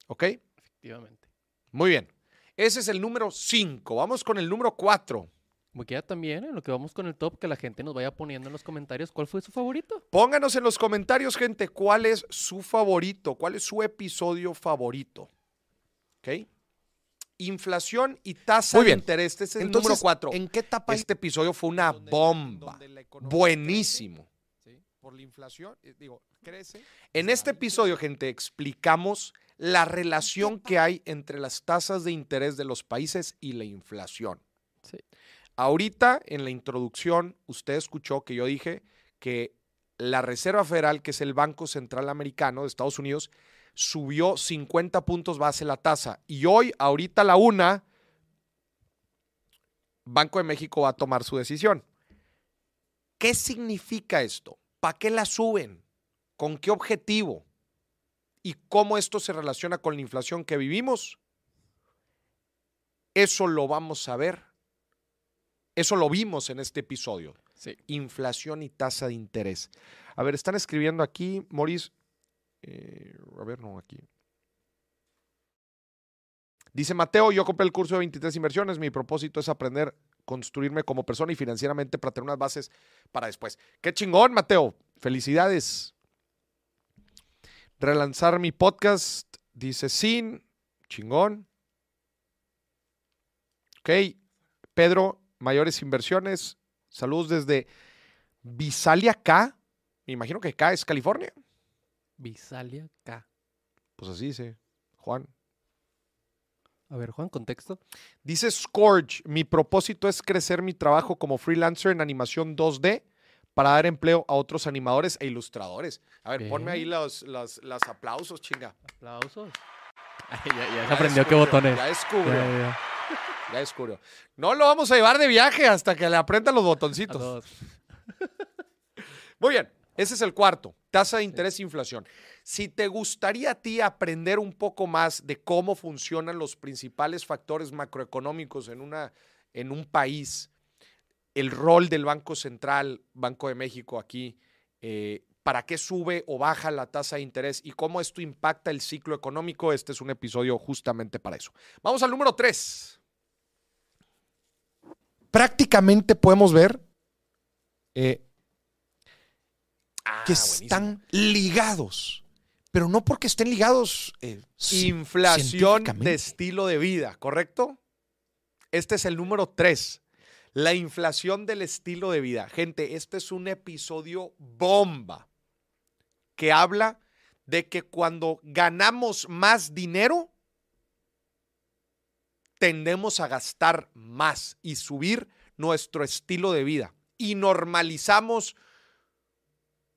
¿Ok? Efectivamente. Muy bien. Ese es el número 5. Vamos con el número 4. Como que ya también, en lo que vamos con el top, que la gente nos vaya poniendo en los comentarios cuál fue su favorito. Pónganos en los comentarios, gente, cuál es su favorito, cuál es su episodio favorito. ¿Ok? Inflación y tasa Muy de bien. interés. Este es el Entonces, número 4. ¿En qué etapa Este episodio fue una donde bomba. donde Buenísimo. crece, ¿sí? Por la inflación, eh, digo, crece. En este episodio, gente, explicamos la relación que hay entre las tasas de interés de los países y la inflación. Sí. Ahorita, en la introducción, usted escuchó que yo dije que la Reserva Federal, que es el Banco Central Americano de Estados Unidos, subió 50 puntos base la tasa. Y hoy, ahorita a la una, Banco de México va a tomar su decisión. ¿Qué significa esto? ¿Para qué la suben? ¿Con qué objetivo? ¿Y cómo esto se relaciona con la inflación que vivimos? Eso lo vamos a ver. Eso lo vimos en este episodio. Sí. Inflación y tasa de interés. A ver, están escribiendo aquí, Moris. eh, a ver, no, aquí. Dice Mateo, yo compré el curso de 23 inversiones. Mi propósito es aprender, construirme como persona y financieramente para tener unas bases para después. Qué chingón, Mateo. Felicidades. Relanzar mi podcast, dice Sin. Chingón. Ok. Pedro, mayores inversiones. Saludos desde Visalia K. Me imagino que K es California. Visalia K. Pues así dice Juan. A ver, Juan, contexto. Dice Scourge, mi propósito es crecer mi trabajo como freelancer en animación 2D para dar empleo a otros animadores e ilustradores. A ver, ponme ahí Bien. los, los, los aplausos, chinga. Aplausos. Ay, ya, ya se Ya aprendió qué botones. Ya Ya, descubrió, ya, ya. descubrió. No lo vamos a llevar de viaje hasta que le aprendan los botoncitos. Muy bien, ese es el cuarto, tasa de interés e inflación. Si te gustaría a ti aprender un poco más de cómo funcionan los principales factores macroeconómicos en, una, en un país, el rol del Banco Central, Banco de México aquí, eh, para qué sube o baja la tasa de interés y cómo esto impacta el ciclo económico, este es un episodio justamente para eso. Vamos al número tres. Prácticamente podemos ver eh, que están ligados, pero no porque estén ligados. eh, inflación de estilo de vida, ¿correcto? Este es el número tres. La inflación del estilo de vida. Gente, este es un episodio bomba que habla de que cuando ganamos más dinero, tendemos a gastar más y subir nuestro estilo de vida. Y normalizamos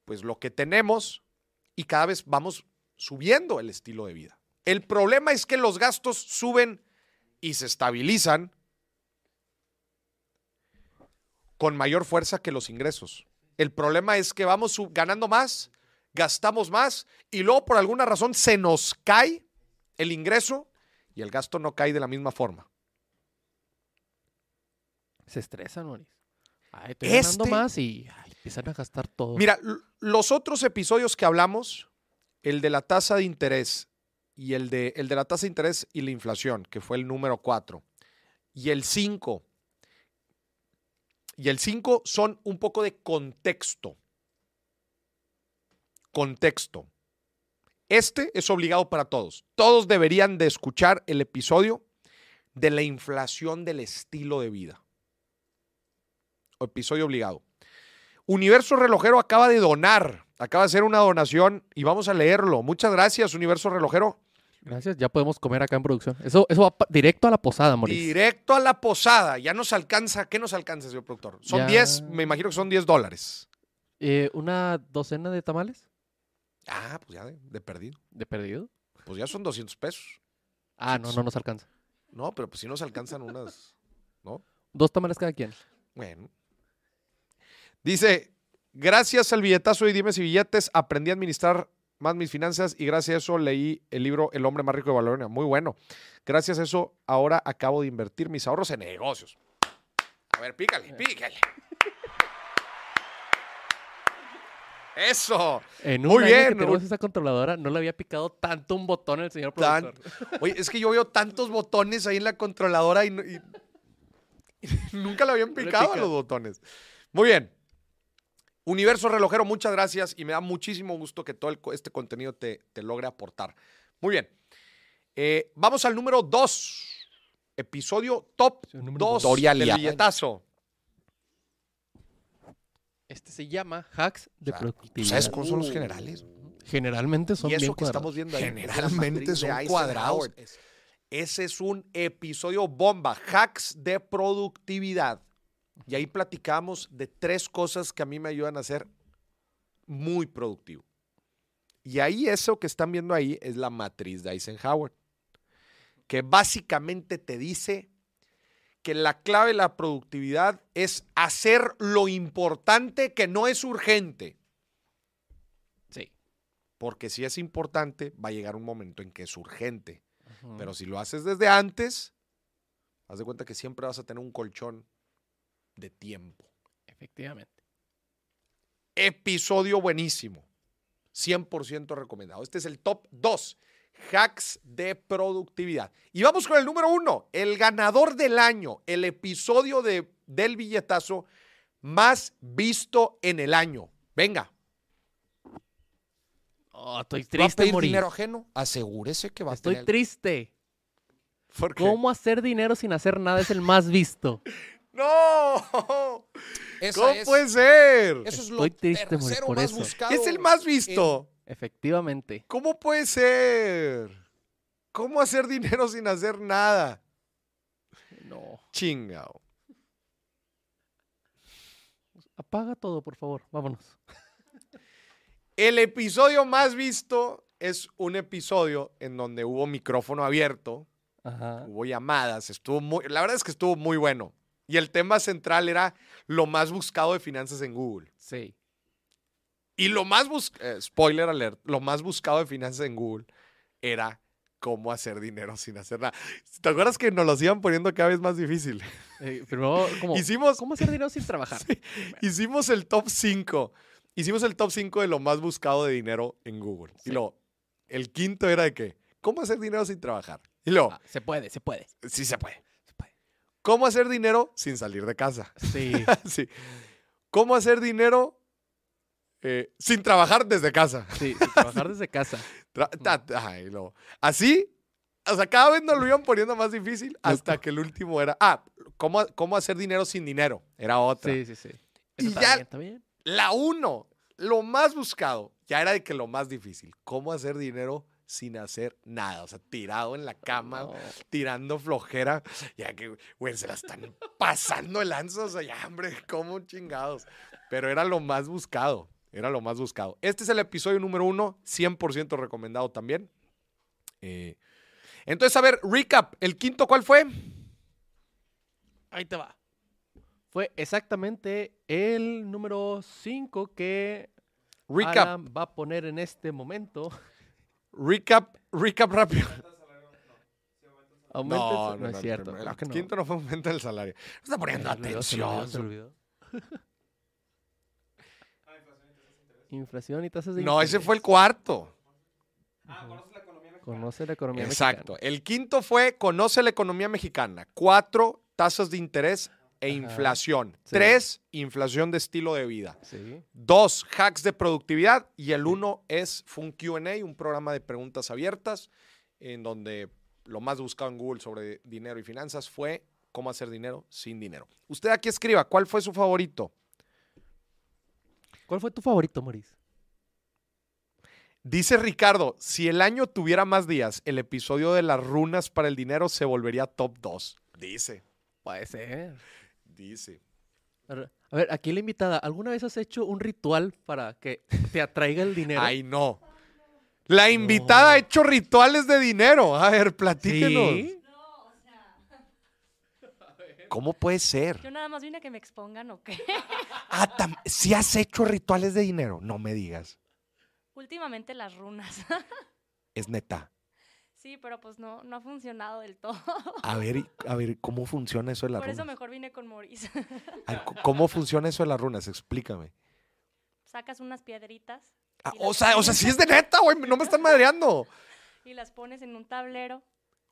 pues lo que tenemos y cada vez vamos subiendo el estilo de vida. El problema es que los gastos suben y se estabilizan con mayor fuerza que los ingresos. El problema es que vamos ganando más gastamos más y luego por alguna razón se nos cae el ingreso y el gasto no cae de la misma forma. Se estresan, Moris. Ay, estoy ganando Este- más y ay, empiezan a gastar todo. Mira, los otros episodios que hablamos, el de la tasa de interés y el de, el de la tasa de interés y la inflación, que fue el número 4, y el 5, y el 5 son un poco de contexto. Contexto. Este es obligado para todos. Todos deberían de escuchar el episodio de la inflación del estilo de vida. Episodio obligado. Universo Relojero acaba de donar, acaba de hacer una donación y vamos a leerlo. Muchas gracias, Universo Relojero. Gracias, ya podemos comer acá en producción. Eso, eso va directo a la posada, Moris. Directo a la posada. Ya nos alcanza. ¿Qué nos alcanza, señor productor? Son Ya. 10, me imagino que son 10 dólares. Eh, ¿Una docena de tamales? Ah, pues ya de, de perdido. ¿De perdido? Pues ya son 200 pesos. Ah, no, no nos alcanza. No, pero pues si nos alcanzan unas. ¿No? Dos tamales cada quien. Bueno. Dice, gracias al billetazo y dime si billetes, aprendí a administrar más mis finanzas y gracias a eso leí el libro El hombre más rico de Babilonia. Muy bueno. Gracias a eso ahora acabo de invertir mis ahorros en negocios. A ver, pícale, pícale. Eso. En un Muy año bien, que tenemos esa controladora, no le había picado tanto un botón el señor Tan- productor. Oye, es que yo veo tantos botones ahí en la controladora y, nunca le habían picado los botones. Muy bien. Universo Relojero, muchas gracias y me da muchísimo gusto que todo el este contenido te, te logre aportar. Muy bien. Eh, vamos al número 2. Episodio top Episodio número 2 dos. del billetazo. Este se llama hacks de O sea, productividad. ¿Sabes cómo son los generales? Generalmente son y eso bien que cuadrados. estamos viendo ahí. Generalmente son cuadrados. Ese es un episodio bomba, hacks de productividad. Y ahí platicamos de tres cosas que a mí me ayudan a ser muy productivo. Y ahí eso que están viendo ahí es la matriz de Eisenhower, que básicamente te dice que la clave de la productividad es hacer lo importante que no es urgente. Sí. Porque si es importante, va a llegar un momento en que es urgente. Pero si lo haces desde antes, haz de cuenta que siempre vas a tener un colchón de tiempo. Efectivamente. Episodio buenísimo. 100% recomendado. Este es el top 2. Hacks de productividad. Y vamos con el número uno. El ganador del año. El episodio de, del billetazo más visto en el año. Venga. Oh, estoy ¿Va a triste, pedir dinero ajeno? Asegúrese que va a Estoy tener... triste. ¿Por qué? ¿Cómo hacer dinero sin hacer nada es el más visto? ¡No! Esa ¿Cómo es- puede ser? Eso es lo Estoy triste, Moris, tercero por más eso. buscado. Es el más visto. Efectivamente. ¿Cómo puede ser? ¿Cómo hacer dinero sin hacer nada? No. Chingao. Apaga todo, por favor. Vámonos. El episodio más visto es un episodio en donde hubo micrófono abierto, Ajá. hubo llamadas, estuvo muy, la verdad es que estuvo muy bueno. Y el tema central era lo más buscado de finanzas en Google. Sí. Y lo más buscado, spoiler alert, lo más buscado de finanzas en Google era cómo hacer dinero sin hacer nada. ¿Te acuerdas que nos lo iban poniendo cada vez más difícil? Eh, como, Hicimos, ¿cómo hacer dinero sin trabajar? hicimos el top 5. Hicimos el top 5 de lo más buscado de dinero en Google. Sí. Y luego, el quinto era de qué? ¿Cómo hacer dinero sin trabajar? Y luego, Ah, se puede, se puede. sí se puede. Se puede. ¿Cómo hacer dinero sin salir de casa? Sí. sí. ¿Cómo hacer dinero eh, sin trabajar desde casa? Sí, sin trabajar desde casa. Tra- ay, no. Así, o sea, cada vez nos lo iban poniendo más difícil hasta que el último era, ah, ¿cómo, cómo hacer dinero sin dinero? Era otra. Sí, sí, sí. Y Eso ya- bien, está bien. La uno, lo más buscado, ya era de que lo más difícil, ¿cómo hacer dinero sin hacer nada? O sea, tirado en la cama, No. tirando flojera, ya que, güey, se la están pasando el lanzo, o sea, ya, hombre, ¿cómo chingados? Pero era lo más buscado, era lo más buscado. Este es el episodio número uno, 100% recomendado también. Eh, entonces, a ver, recap, ¿el quinto cuál fue? Ahí te va. Fue exactamente el número 5 que Recap. Va a poner en este momento. Recap, recap rápido. Aumenta el No, sal- no, no, no, es cierto. el no. quinto no fue aumento del salario. Está poniendo Se olvidó, se olvidó, se atención. Inflación y tasas de No, ese interés. fue el cuarto. Conoce la economía Exacto. mexicana. El quinto fue conoce la economía mexicana. Cuatro, tasas de interés e Ajá. inflación. Sí. Tres, inflación de estilo de vida. Sí. Dos, hacks de productividad. Y el uno es, fue un QA, un programa de preguntas abiertas, en donde lo más buscado en Google sobre dinero y finanzas fue cómo hacer dinero sin dinero. Usted aquí escriba, ¿cuál fue su favorito? ¿Cuál fue tu favorito, Maurice? Dice Ricardo, si el año tuviera más días, el episodio de las runas para el dinero se volvería top 2. Dice, Puede ser. dice. A ver- aquí la invitada, ¿alguna vez has hecho un ritual para que te atraiga el dinero? Ay, no. La invitada ha hecho rituales de dinero. A ver, platíquenos. ¿Sí? ¿Cómo puede ser? Yo nada más vine a que me expongan o qué. Ah, si has hecho rituales de dinero, no me digas. Últimamente las runas. Es neta. sí, pero pues no, no ha funcionado del todo. A ver, a ver, ¿cómo funciona eso de las Por eso runas? mejor vine con Maurice. Ver, ¿Cómo funciona eso de las runas? Explícame. Sacas unas piedritas Ah, o sea, o sea, sí es de neta, güey. No me están madreando. y las pones en un tablero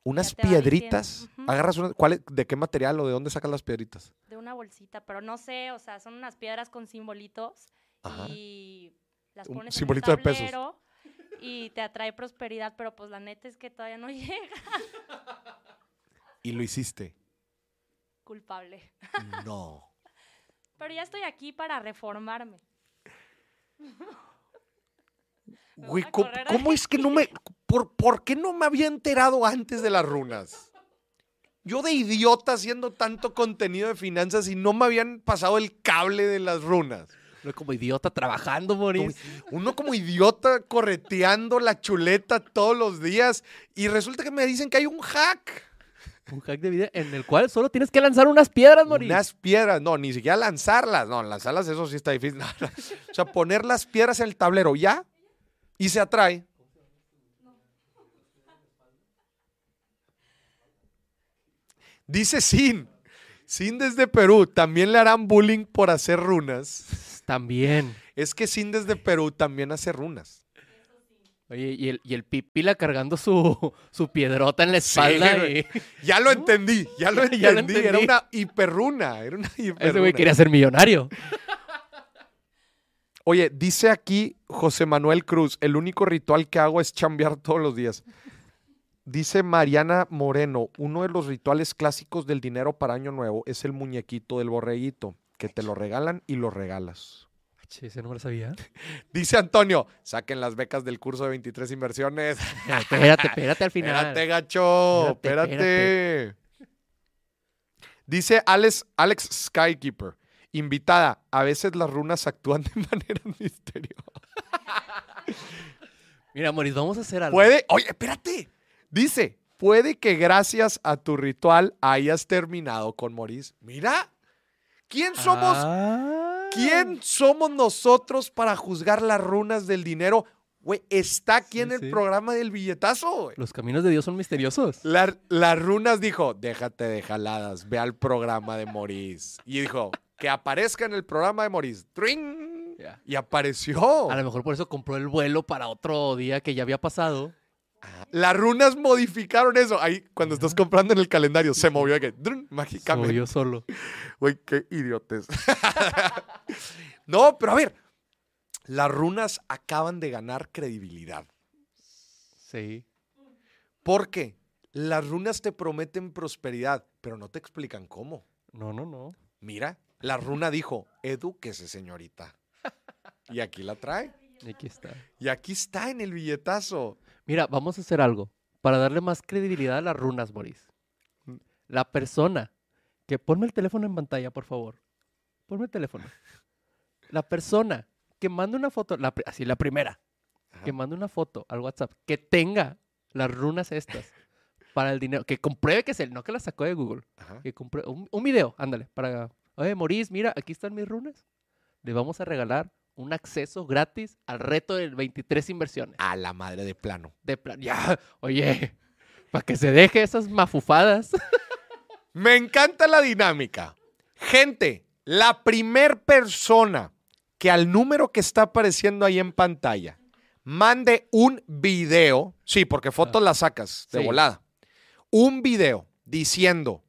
Unas piedritas. Agarras una. ¿cuál es- ¿De qué material o de dónde sacas las piedritas? de una bolsita, pero no sé, o sea, son unas piedras con simbolitos Ajá. y las Un pones simbolito de en un pesos. tablero y te atrae prosperidad, pero pues la neta es que todavía no llega. Y lo hiciste. Culpable. No. Pero ya estoy aquí para reformarme. Güey, ¿cómo, es que no me. Por, por qué no me había enterado antes de las runas? Yo de idiota haciendo tanto contenido de finanzas y no me habían pasado el cable de las runas. No como idiota trabajando, Maurice. uno como idiota correteando la chuleta todos los días y resulta que me dicen que hay un hack. Un hack de vida en el cual solo tienes que lanzar unas piedras, Maurice. Unas piedras, no, ni siquiera lanzarlas. No, lanzarlas eso sí está difícil. No, no. O sea, poner las piedras en el tablero ya y se atrae. Dice Sin. Sin desde Perú. También le harán bullying por hacer runas. También. Es que Sin desde Perú también hace runas. Oye, y el, y el pipila cargando su, su piedrota en la espalda. y Ya lo entendí, ya lo entendí. Ya lo Era entendí. una hiperruna. Era una ese hiperruna. güey quería ser millonario. Oye, dice aquí José Manuel Cruz, el único ritual que hago es chambear todos los días. Dice Mariana Moreno, uno de los rituales clásicos del dinero para Año Nuevo es el muñequito del borreguito, que te lo regalan y lo regalas. Che, ese no me lo sabía. Dice Antonio, saquen las becas del curso de 23 inversiones. Espérate, espérate al final. Espérate, gacho, Espérate, espérate. Dice Alex, Alex Skykeeper, invitada, a veces las runas actúan de manera misteriosa. Mira, Maurice, vamos a hacer algo. Puede, oye, espérate. Dice, puede que gracias a tu ritual hayas terminado con Maurice. Mira, ¿quién somos? Ah. ¿Quién somos nosotros para juzgar las runas del dinero? Güey, está aquí Sí, en el sí. programa del billetazo. Los caminos de Dios son misteriosos. La- las runas dijo, déjate de jaladas, ve al programa de Maurice. Y dijo, que aparezca en el programa de Maurice. ¡Tring! Y apareció. A lo mejor por eso compró el vuelo para otro día que ya había pasado. Las runas modificaron eso. Ahí, cuando estás comprando en el calendario, se movió que, ¡drun! Se mágicamente. movió solo. Güey, qué idiotes. no, pero a ver, las runas acaban de ganar credibilidad. Sí. ¿Por qué? Las runas te prometen prosperidad, pero no te explican cómo. No, no, no. Mira, la runa dijo, edúquese, señorita. Y aquí la trae. Aquí está. Y aquí está en el billetazo. Mira, vamos a hacer algo para darle más credibilidad a las runas, Boris. La persona que ponme el teléfono en pantalla, por favor. Ponme el teléfono. La persona que mande una foto, la así la primera, Ajá. que mande una foto al WhatsApp que tenga las runas estas para el dinero, que compruebe que es él, no que la sacó de Google, Ajá. que compruebe un, un video, ándale, para, oye, Maurice, mira, aquí están mis runas. Le vamos a regalar un acceso gratis al reto del 23 inversiones. A la madre de plano. De plan, ya, oye, para que se deje esas mafufadas. Me encanta la dinámica. Gente, la primer persona que al número que está apareciendo ahí en pantalla mande un video, sí, porque fotos las sacas de Sí. volada, un video diciendo,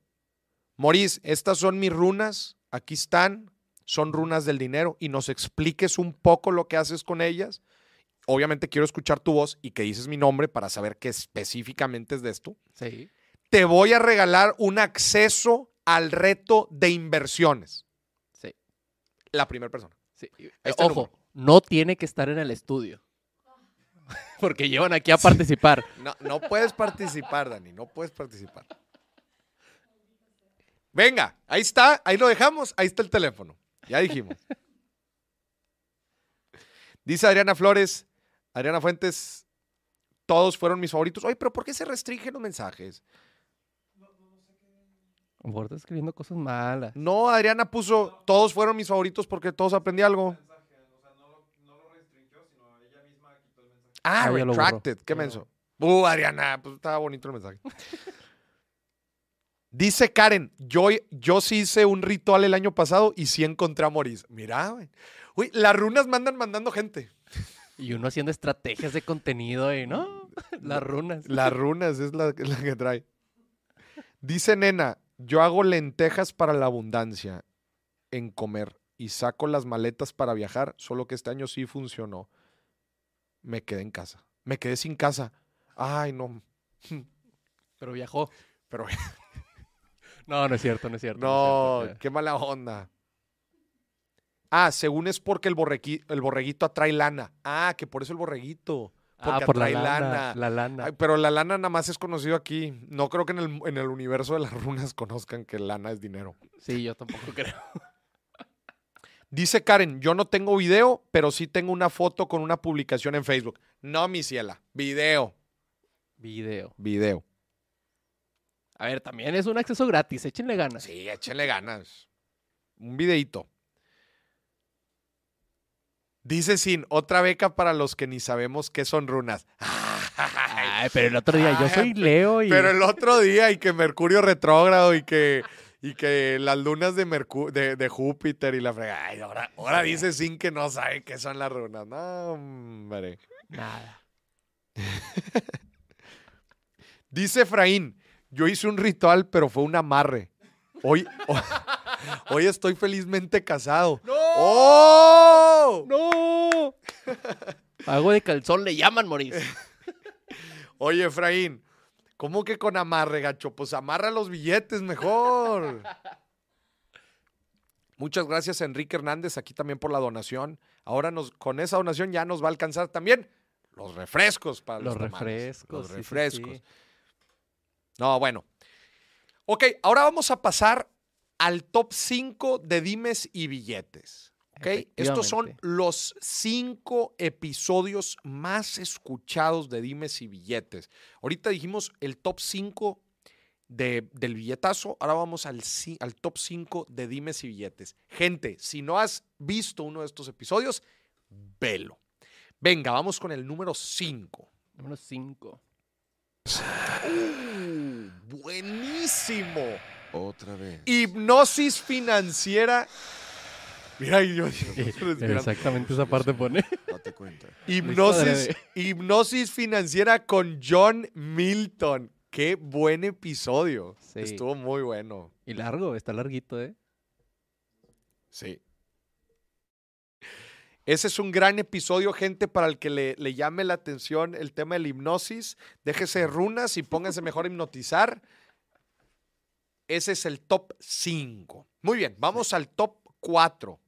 Moris, estas son mis runas, aquí están, son runas del dinero, y nos expliques un poco lo que haces con ellas. Obviamente quiero escuchar tu voz y que dices mi nombre para saber qué específicamente es de esto Sí. te voy a regalar un acceso al reto de inversiones. Sí. La primera persona. sí. Ahí Eh, Ojo, no tiene que estar en el estudio. Porque llevan aquí a participar. No, no puedes participar, Dani, no puedes participar. Venga, ahí está, ahí lo dejamos, ahí está el teléfono. Ya dijimos. Dice Adriana Flores, Adriana Fuentes, todos fueron mis favoritos. Oye, pero ¿por qué se restringen los mensajes? A lo mejor está escribiendo cosas malas. No, Adriana puso, todos fueron mis favoritos porque todos aprendí algo. Ah, retracted. Qué menso. Uh, Adriana, pues estaba bonito el mensaje. Dice Karen, yo, yo sí hice un ritual el año pasado y sí encontré a Moris. Mira, güey. Uy, las runas mandan mandando gente. Y uno haciendo estrategias de contenido y no, las runas. Las runas es la, la que trae. Dice Nena, yo hago lentejas para la abundancia en comer y saco las maletas para viajar, solo que este año sí funcionó. Me quedé en casa. Me quedé sin casa. Ay, no. Pero viajó. Pero No, no es cierto, no es cierto. no, es cierto. qué mala onda. Ah, según es porque el, borrequi- el borreguito atrae lana. Ah, que por eso el borreguito. Porque Ah, por la atrae lana. La lana. Ay, pero la lana nada más es conocido aquí. No creo que en el, en el universo de las runas conozcan que lana es dinero. Sí, yo tampoco creo. Dice Karen, yo no tengo video, pero sí tengo una foto con una publicación en Facebook. No, mi ciela. Video. Video. Video. A ver, también es un acceso gratis, échenle ganas. Sí, échenle ganas. Un videito. Dice Sin, otra beca para los que ni sabemos qué son runas. Ay, pero el otro día yo soy Leo y. Pero el otro día y que Mercurio retrógrado y que, y que las lunas de, Mercu- de, de Júpiter y la frega. Ay, ahora, ahora dice Sin que no sabe qué son las runas. No, hombre. Nada. Dice Efraín, yo hice un ritual, pero fue un amarre. Hoy, hoy estoy felizmente casado. ¡No! ¡Oh! ¡No! Pago de calzón le llaman, Moris. Oye, Efraín, ¿cómo que con amarre, gacho? Pues amarra los billetes mejor. Muchas gracias, Enrique Hernández, aquí también por la donación. Ahora nos, con esa donación ya nos va a alcanzar también los refrescos para los, refrescos. Los sí, sí, refrescos. sí. No, bueno. Ok, ahora vamos a pasar al top 5 de dimes y billetes. ¿ok? Estos son los cinco episodios más escuchados de dimes y billetes. Ahorita dijimos el top 5 de, del billetazo, ahora vamos al, al top 5 de dimes y billetes. Gente, si no has visto uno de estos episodios, velo. Venga, vamos con el número 5. Número 5. Buenísimo. Otra vez. Hipnosis financiera. Mira, y yo, yo respirando. Exactamente esa parte pone. Date cuenta. hipnosis, hipnosis financiera con John Milton. Qué buen episodio. Sí. Estuvo muy bueno. Y largo, está larguito, ¿eh? Sí. Ese es un gran episodio, gente, para el que le, le llame la atención el tema de la hipnosis. Déjese de runas y pónganse mejor a hipnotizar. Ese es el top 5. Muy bien, vamos al top 4.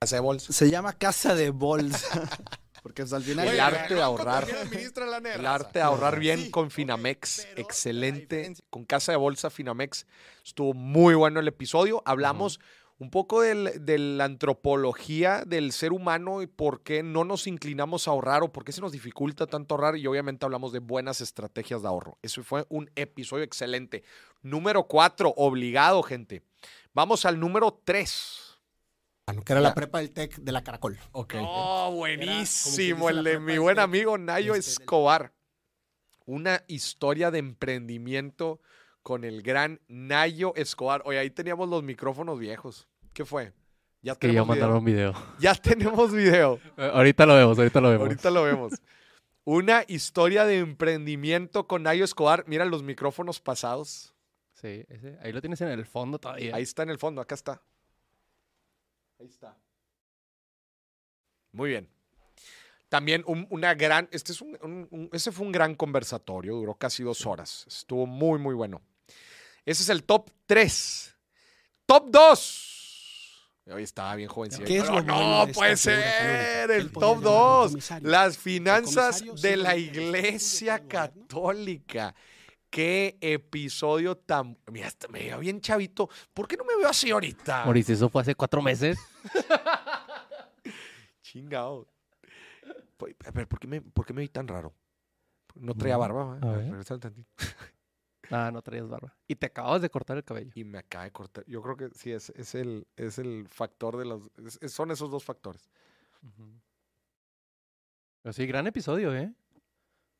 Casa de bolsa. Se llama Casa de Bolsa. Porque pues, al final. El arte de ahorrar. El El arte de ahorrar bien con Finamex. Excelente. Con Casa de Bolsa Finamex. Estuvo muy bueno el episodio. Hablamos un poco del- de la antropología del ser humano y por qué no nos inclinamos a ahorrar o por qué se nos dificulta tanto ahorrar. Y obviamente hablamos de buenas estrategias de ahorro. Eso fue un episodio excelente. Número cuatro, obligado, gente. Vamos al número tres. que era la prepa del TEC de la Caracol. Ok. Era Oh, buenísimo. El de mi buen amigo Nayo este, Escobar. Una historia de emprendimiento con el gran Nayo Escobar. Oye, ahí teníamos los micrófonos viejos. ¿Qué fue? Ya Que ya video. mandaron video. Ya tenemos video. Eh, ahorita lo vemos, ahorita lo vemos. Ahorita lo vemos. Una historia de emprendimiento con Nayo Escobar. Mira los micrófonos pasados. Sí, ese, ahí lo tienes en el fondo todavía. Ahí está en el fondo, acá está. Ahí está. Muy bien. También un- una gran, este es un- ese fue un gran conversatorio, duró casi dos horas. Estuvo muy, muy bueno. Ese es el top 3. Top 2. Hoy estaba bien jovencito. ¿Qué es no esta puede ser. El top llamarlo 2. comisario. Las finanzas de la iglesia católica. Qué episodio tan. Mira, me veo bien chavito. ¿Por qué no me veo así ahorita? Mauricio, eso fue hace cuatro meses. Chingado. Pues, A ver, ¿por qué me, por qué me vi tan raro? No traía No, barba. ¿va? a A ver. Ah, no traías barba. Y te acabas de cortar el cabello. Y me acaba de cortar. Yo creo que sí, es, es, el, es el factor de los. es- es- son esos dos factores. Pero sí, gran episodio, ¿eh?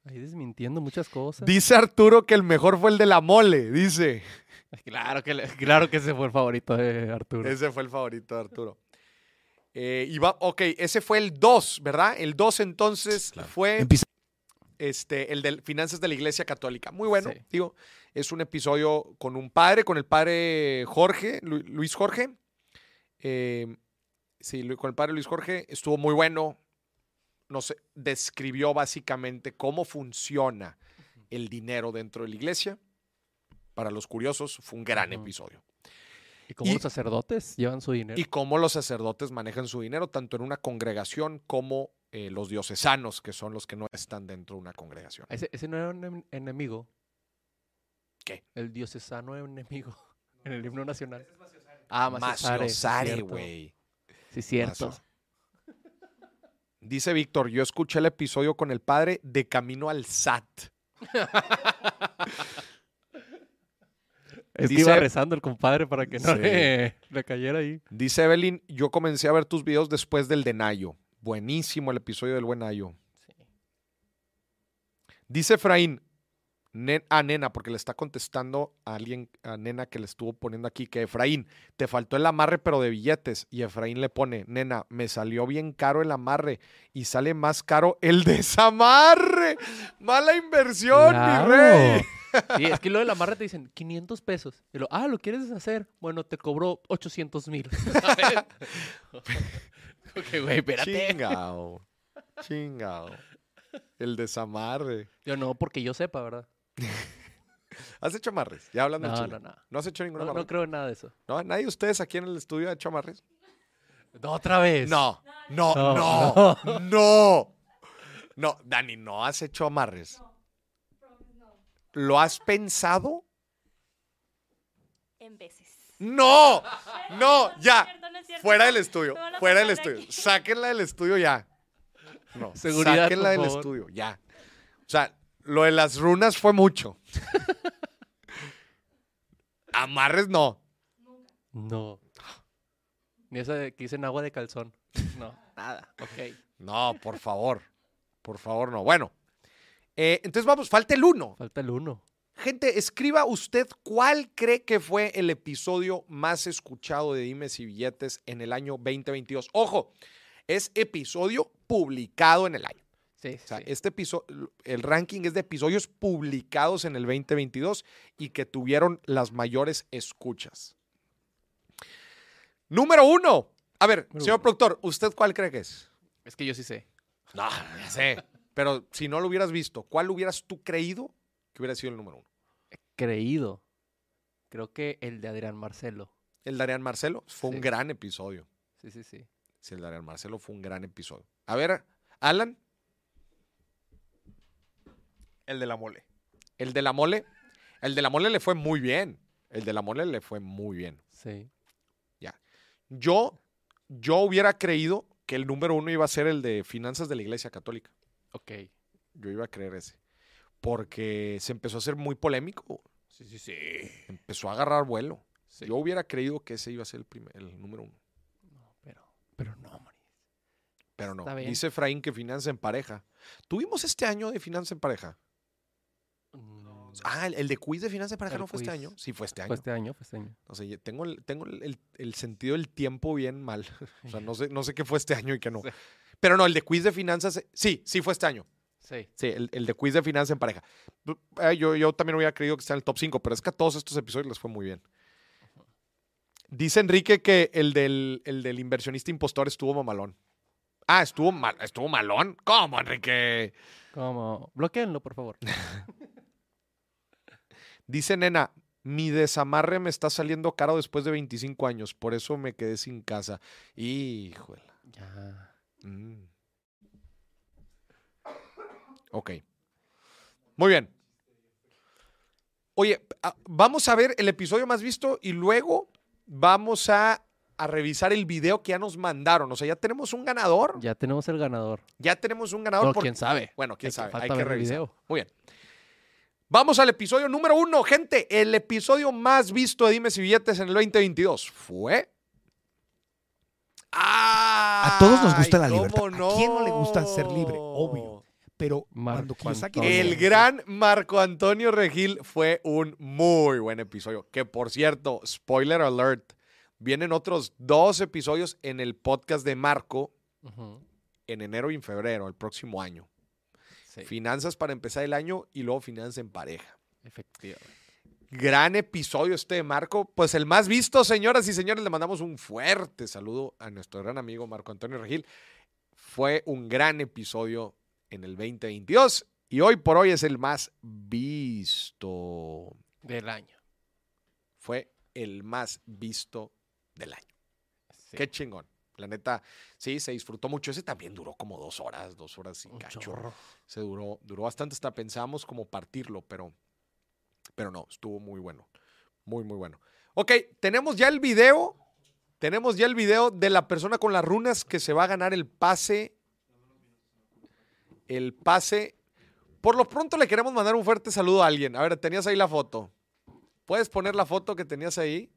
Ahí desmintiendo muchas cosas. Dice Arturo que el mejor fue el de la mole. Dice. Claro que, claro que ese fue el favorito de Arturo. Ese fue el favorito de Arturo. Eh, y va- ok, ese fue el 2, ¿verdad? El 2 entonces fue Empieza- este, el de Finanzas de la Iglesia Católica. Muy bueno, Sí. digo, es un episodio con un padre, con el padre Jorge, Lu- Luis Jorge. Eh, sí, con el padre Luis Jorge estuvo muy bueno. Nos describió básicamente cómo funciona el dinero dentro de la iglesia. Para los curiosos, fue un gran episodio. Y como y- los sacerdotes llevan su dinero. Y cómo los sacerdotes manejan su dinero, tanto en una congregación como eh, los diocesanos, que son los que no están dentro de una congregación. Ese, ese no era un em- enemigo. ¿Qué? El diocesano enemigo. En el himno nacional. Ah, Maciosare, sí, Maciosare, cierto. güey. Sí, cierto. Dice Víctor, yo escuché el episodio con el padre de Camino al SAT. Es que Dice- iba rezando el compadre para que no Sí. le, le cayera ahí. Dice Evelyn, yo comencé a ver tus videos después del de Nayo. Buenísimo el episodio del buen Nayo. Sí. Dice Efraín, ne- a Nena, porque le está contestando a alguien, a Nena que le estuvo poniendo aquí, que Efraín, te faltó el amarre pero de billetes. Y Efraín le pone, Nena, me salió bien caro el amarre y sale más caro el desamarre. Mala inversión, mi rey. Sí, es que lo del amarre te dicen 500 pesos. Y lo, ah, ¿lo quieres deshacer? Bueno, te cobró 800 mil. ok, güey, espérate. Chingao. Chingao. El desamarre. Yo no, porque yo sepa, ¿verdad? ¿Has hecho amarres? Ya hablando No, chile. no, no. ¿No has hecho ningún No, amarre? no creo en nada de eso. ¿No? ¿Nadie de ustedes aquí en el estudio ha hecho amarres? No, otra vez. No, no, No, no, no. No, Dani, no has hecho amarres. ¿Lo has pensado? En veces. No, no, ya. Fuera del estudio, fuera del estudio. Sáquenla del estudio ya. No, Seguridad, sáquenla del estudio, ya. O sea, lo de las runas fue mucho. Amarres no. No. Ni esa de que dicen agua de calzón. No, nada. Ok. No, por favor. Por favor, no. Bueno. eh, entonces vamos, falta el uno. Falta el uno. Gente, escriba usted cuál cree que fue el episodio más escuchado de Dimes y Billetes en el año 2022. Ojo, es episodio publicado en el año. Sí, O sea, sí. este episodio, el ranking es de episodios publicados en el 2022 y que tuvieron las mayores escuchas. Número uno. A ver, Número señor uno. productor, ¿usted cuál cree que es? Es que yo sí sé. No, ya sé. Pero si no lo hubieras visto, ¿cuál hubieras tú creído que hubiera sido el número uno? Creído. Creo que el de Adrián Marcelo. El de Arián Marcelo fue un gran episodio. Sí, sí, sí. Sí, el de Arián Marcelo fue un gran episodio. A ver, Alan, El de la mole. el de la mole. El de la mole le fue muy bien. El de la mole le fue muy bien. Sí. Yo, yo hubiera creído que el número uno iba a ser el de finanzas de la Iglesia Católica. Ok. Yo iba a creer ese. Porque se empezó a hacer muy polémico. Sí, sí, sí. Empezó a agarrar vuelo. Sí. Yo hubiera creído que ese iba a ser el, primer, el número uno. No, pero. Pero no. Está bien. Dice Efraín que finanza en pareja. ¿Tuvimos este año de finanza en pareja? Mm, Ah, el, el de quiz de finanza en pareja El no fue este año. Sí, fue este año. Fue este año, fue este año. No sé, yo tengo, el, tengo el, el- sentido del tiempo bien mal. O sea, no sé, no sé qué fue este año y qué no. Sí. Pero no, el de quiz de finanzas, sí, sí fue este año. Sí. Sí, el, el de quiz de finanzas en pareja. Eh, yo, yo también hubiera creído que está en el top 5, pero es que a todos estos episodios les fue muy bien. Dice Enrique que el del, el del inversionista impostor estuvo mamalón. Ah, estuvo mal, estuvo malón. ¿Cómo, Enrique? Como, bloqueenlo, por favor. Dice Nena, mi desamarre me está saliendo caro después de 25 años, por eso me quedé sin casa. Híjole. Ya. Mm. Ok. Muy bien. Oye, ah, vamos a ver el episodio más visto y luego vamos a, a revisar el video que ya nos mandaron. O sea, ya tenemos un ganador. Ya, Ya tenemos el ganador. tenemos un ganador. No, porque- quién sabe. Bueno, quién Hay que- sabe. falta Hay que ver el revisar. video. Muy bien. Vamos al episodio número uno, gente. El episodio más visto de Dime si billetes en el 2022 fue. A todos nos gusta la libertad. ¿cómo ¿A quién no le gusta ser libre? Obvio. Pero Marco cuando Kiyosaki... Antonio. El gran Marco Antonio Regil fue un muy buen episodio. Que por cierto, spoiler alert, vienen otros dos episodios en el podcast de Marco en enero y en febrero, el próximo año. Sí, Finanzas para empezar el año y luego finanzas en pareja. efectivamente. Gran episodio este de Marco. Pues el más visto, señoras y señores, le mandamos un fuerte saludo a nuestro gran amigo Marco Antonio Regil. Fue un gran episodio en el 2022 y hoy por hoy es el más visto. Del año. Fue el más visto del año. Sí. Qué chingón. La neta, sí, se disfrutó mucho. Ese también duró como dos horas, dos horas y Un cacho. chorro. Se duró, duró bastante, hasta pensamos como partirlo, pero, pero no, estuvo muy bueno. Muy, muy bueno. Ok, tenemos ya el video. Tenemos ya el video de la persona con las runas que se va a ganar el pase. El pase. Por lo pronto le queremos mandar un fuerte saludo a alguien. A ver, tenías ahí la foto. ¿Puedes poner la foto que tenías ahí?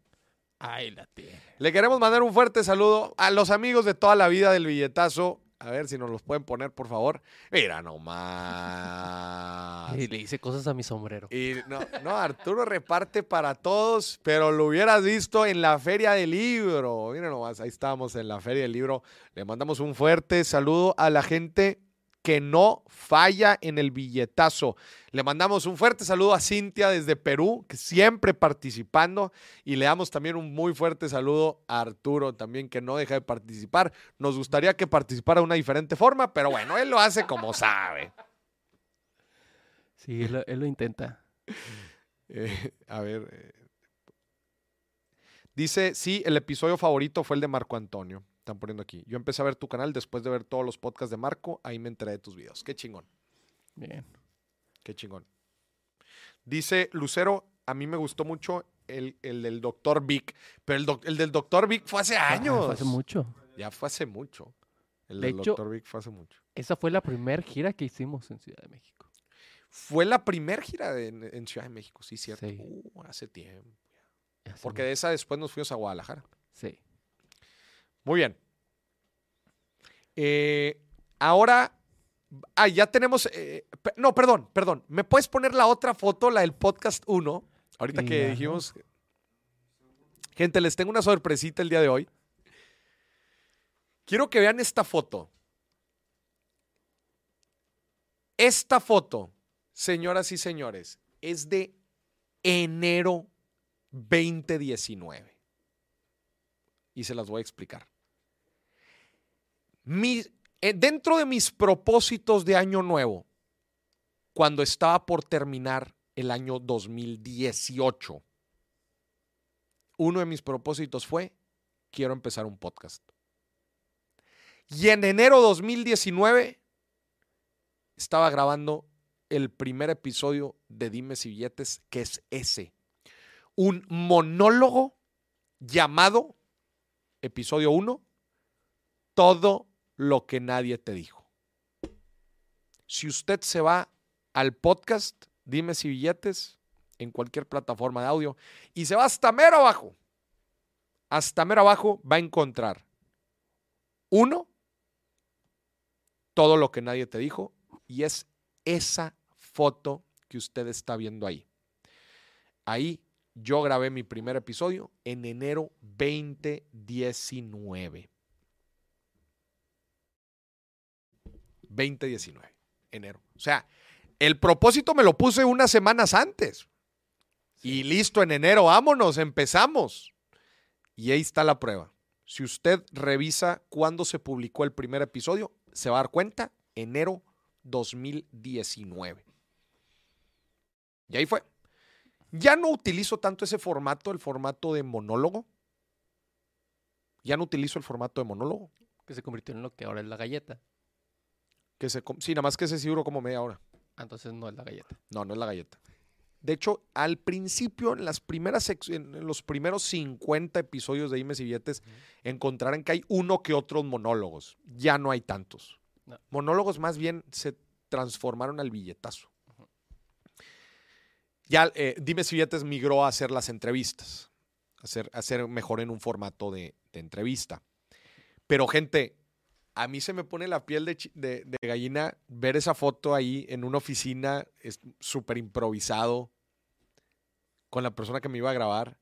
Ahí la tiene. Le queremos mandar un fuerte saludo a los amigos de toda la vida del billetazo. A ver si nos los pueden poner, por favor. Mira nomás. Y le hice cosas a mi sombrero. Y no, no, Arturo reparte para todos, pero lo hubieras visto en la Feria del Libro. Miren nomás, ahí estamos en la Feria del Libro. Le mandamos un fuerte saludo a la gente que no falla en el billetazo. Le mandamos un fuerte saludo a Cintia desde Perú, que siempre participando. Y le damos también un muy fuerte saludo a Arturo, también que no deja de participar. Nos gustaría que participara de una diferente forma, pero bueno, él lo hace como sabe. Sí, él, lo- él lo intenta. Eh, a ver. eh, Dice, sí, el episodio favorito fue el de Marco Antonio. Están poniendo aquí. Yo empecé a ver tu canal después de ver todos los podcasts de Marco. Ahí me enteré de tus videos. Qué chingón, Bien. qué chingón. Dice Lucero, a mí me gustó mucho el, el del Doctor Vic. Pero el, doc- el del Doctor Vic fue hace Ah, años. fue hace mucho. Ya fue hace mucho. El De del hecho- Doctor Vic fue hace mucho. Esa fue la primera gira que hicimos en Ciudad de México. Fue la primer gira de- en, en Ciudad de México, sí, cierto. Sí. Uh, hace tiempo. Hace Porque de esa después nos fuimos a Guadalajara. Sí. Muy bien. Eh, ahora, ah, ya tenemos, eh, no, perdón, perdón. ¿Me puedes poner la otra foto, la del podcast 1? Ahorita que dijimos, gente, les tengo una sorpresita el día de hoy. Quiero que vean esta foto. Esta foto, señoras y señores, es de enero 2019. Y se las voy a explicar. Eh, dentro de mis propósitos de año nuevo, cuando estaba por terminar el año 2018, uno de mis propósitos fue, quiero empezar un podcast. Y en enero 2019 estaba grabando el primer episodio de Dimes y Billetes, que es ese. Un monólogo llamado, episodio 1, todo lo que nadie te dijo. Si usted se va al podcast, dime si billetes, en cualquier plataforma de audio, y se va hasta mero abajo, hasta mero abajo va a encontrar uno, todo lo que nadie te dijo y es esa foto que usted está viendo ahí. Ahí yo grabé mi primer episodio en enero 2019. 2019, enero. O sea, el propósito me lo puse unas semanas antes. Y listo, en enero, vámonos, empezamos. Y ahí está la prueba. Si usted revisa cuándo se publicó el primer episodio, se va a dar cuenta, enero 2019. Y ahí fue. Ya no utilizo tanto ese formato, el formato de monólogo. Ya no utilizo el formato de monólogo. Que se convirtió en lo que ahora es la galleta. Que se, sí, nada más que ese sí duró como media hora. Ah, Entonces no es la galleta. No, no es la galleta. De hecho, al principio, en las primeras en los primeros 50 episodios de Dimes y Billetes, encontrarán que hay uno que otros monólogos. Ya no hay tantos. No. Monólogos más bien se transformaron al billetazo. Ya eh, Dimes y Billetes migró a hacer las entrevistas, a hacer, a hacer mejor en un formato de, de entrevista. Pero gente, a mí se me pone la piel de, chi- de- de gallina ver esa foto ahí en una oficina es súper improvisado con la persona que me iba a grabar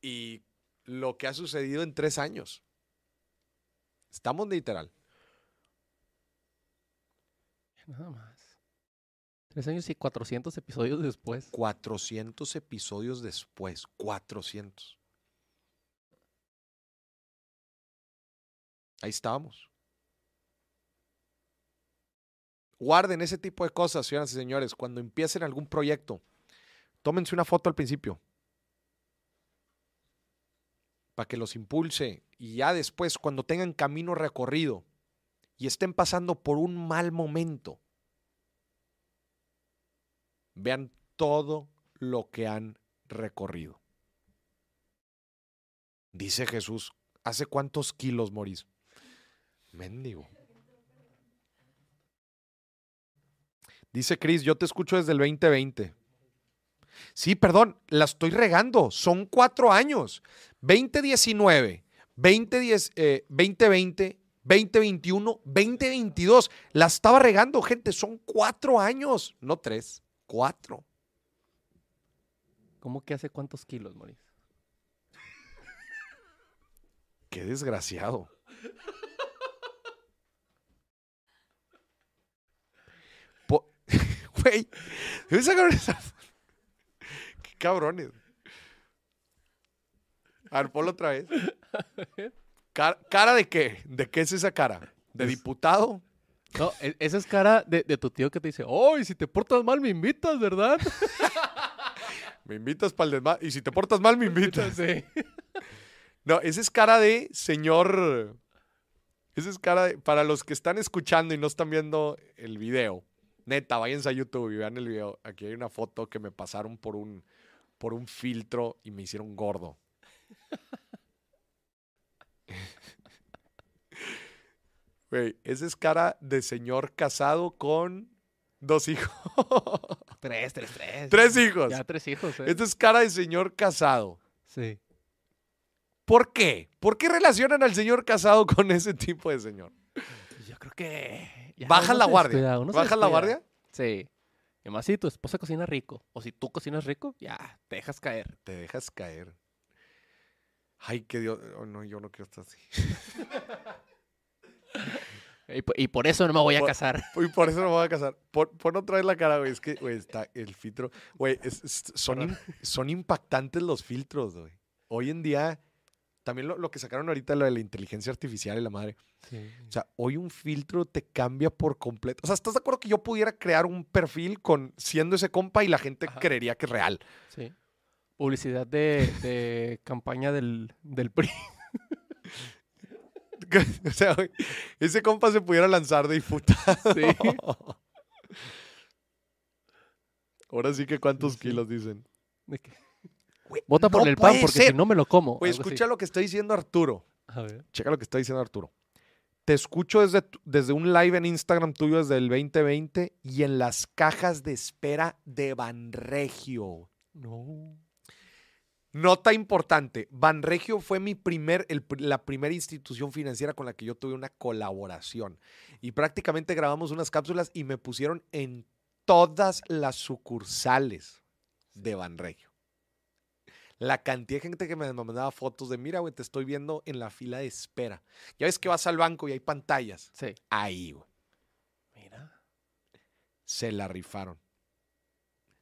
y lo que ha sucedido en tres años. Estamos literal. Nada más. Tres años y 400 episodios después. 400 episodios después. 400. Ahí estábamos. Guarden ese tipo de cosas, señoras y señores. Cuando empiecen algún proyecto, tómense una foto al principio. Para que los impulse. Y ya después, cuando tengan camino recorrido y estén pasando por un mal momento, vean todo lo que han recorrido. Dice Jesús, ¿hace cuántos kilos morís? Mendigo. Dice Cris, yo te escucho desde el 2020. Sí, perdón, la estoy regando. Son cuatro años. 2019, 2010, eh, 2020, 2021, 2022. La estaba regando, gente. Son cuatro años, no tres, cuatro. ¿Cómo que hace cuántos kilos, Moris? Qué desgraciado. Po- Güey, ¿dónde sacaron esa? Qué cabrones. A ver, ponlo otra vez. Cara, ¿Cara de qué? ¿De qué es esa cara? ¿De diputado? No, e- esa es cara de, de tu tío que te dice, ¡Ay, si te portas mal me invitas, ¿verdad? Me invitas para el desmadre. Y si te portas mal, me invitas. Sí. No, esa es cara de señor. Esa es cara de. Para los que están escuchando y no están viendo el video, neta, váyanse a YouTube y vean el video. Aquí hay una foto que me pasaron por un, por un filtro y me hicieron gordo. Güey, esa es cara de señor casado con dos hijos. Tres, tres, tres. Tres hijos. Ya tres hijos, ¿eh? Esta es cara de señor casado. Sí. ¿Por qué? ¿Por qué relacionan al señor casado con ese tipo de señor? Yo creo que... ya ¿Bajas la se guardia? descuida, uno se ¿Bajas la descuida. guardia? Sí. Y además, si tu esposa cocina rico, o si tú cocinas rico, ya, te dejas caer. Te dejas caer. Ay, que Dios. oh, no, yo no quiero estar así. Y, po- y por eso no me voy a Por- casar. Y por eso no me voy a casar. Pon, pon otra vez la cara, güey. Es que, güey, está el filtro. Güey, es- es- son, im- son impactantes los filtros, güey. Hoy en día, también lo, lo que sacaron ahorita, lo de la inteligencia artificial y la madre. O sea, hoy un filtro te cambia por completo. O sea, ¿estás de acuerdo que yo pudiera crear un perfil con siendo ese compa y la gente Ajá. creería que es real? Sí. Publicidad de, de campaña del, del PRI. o sea, ese compa se pudiera lanzar de diputado. Sí. Ahora sí que cuántos Sí, sí. kilos dicen. De Güey, Vota por el pan porque ser. si no me lo como. Güey, así. escucha lo que está diciendo Arturo. A ver. Checa lo que está diciendo Arturo. Te escucho desde, desde un live en Instagram tuyo desde el 2020 y en las cajas de espera de Banregio. No. Nota importante, Banregio fue mi primer, el la primera institución financiera con la que yo tuve una colaboración. Y prácticamente grabamos unas cápsulas y me pusieron en todas las sucursales de Banregio. La cantidad de gente que me mandaba fotos de, mira, güey, te estoy viendo en la fila de espera. Ya ves que vas al banco y hay pantallas. Sí. Ahí, güey. Mira. Se la rifaron.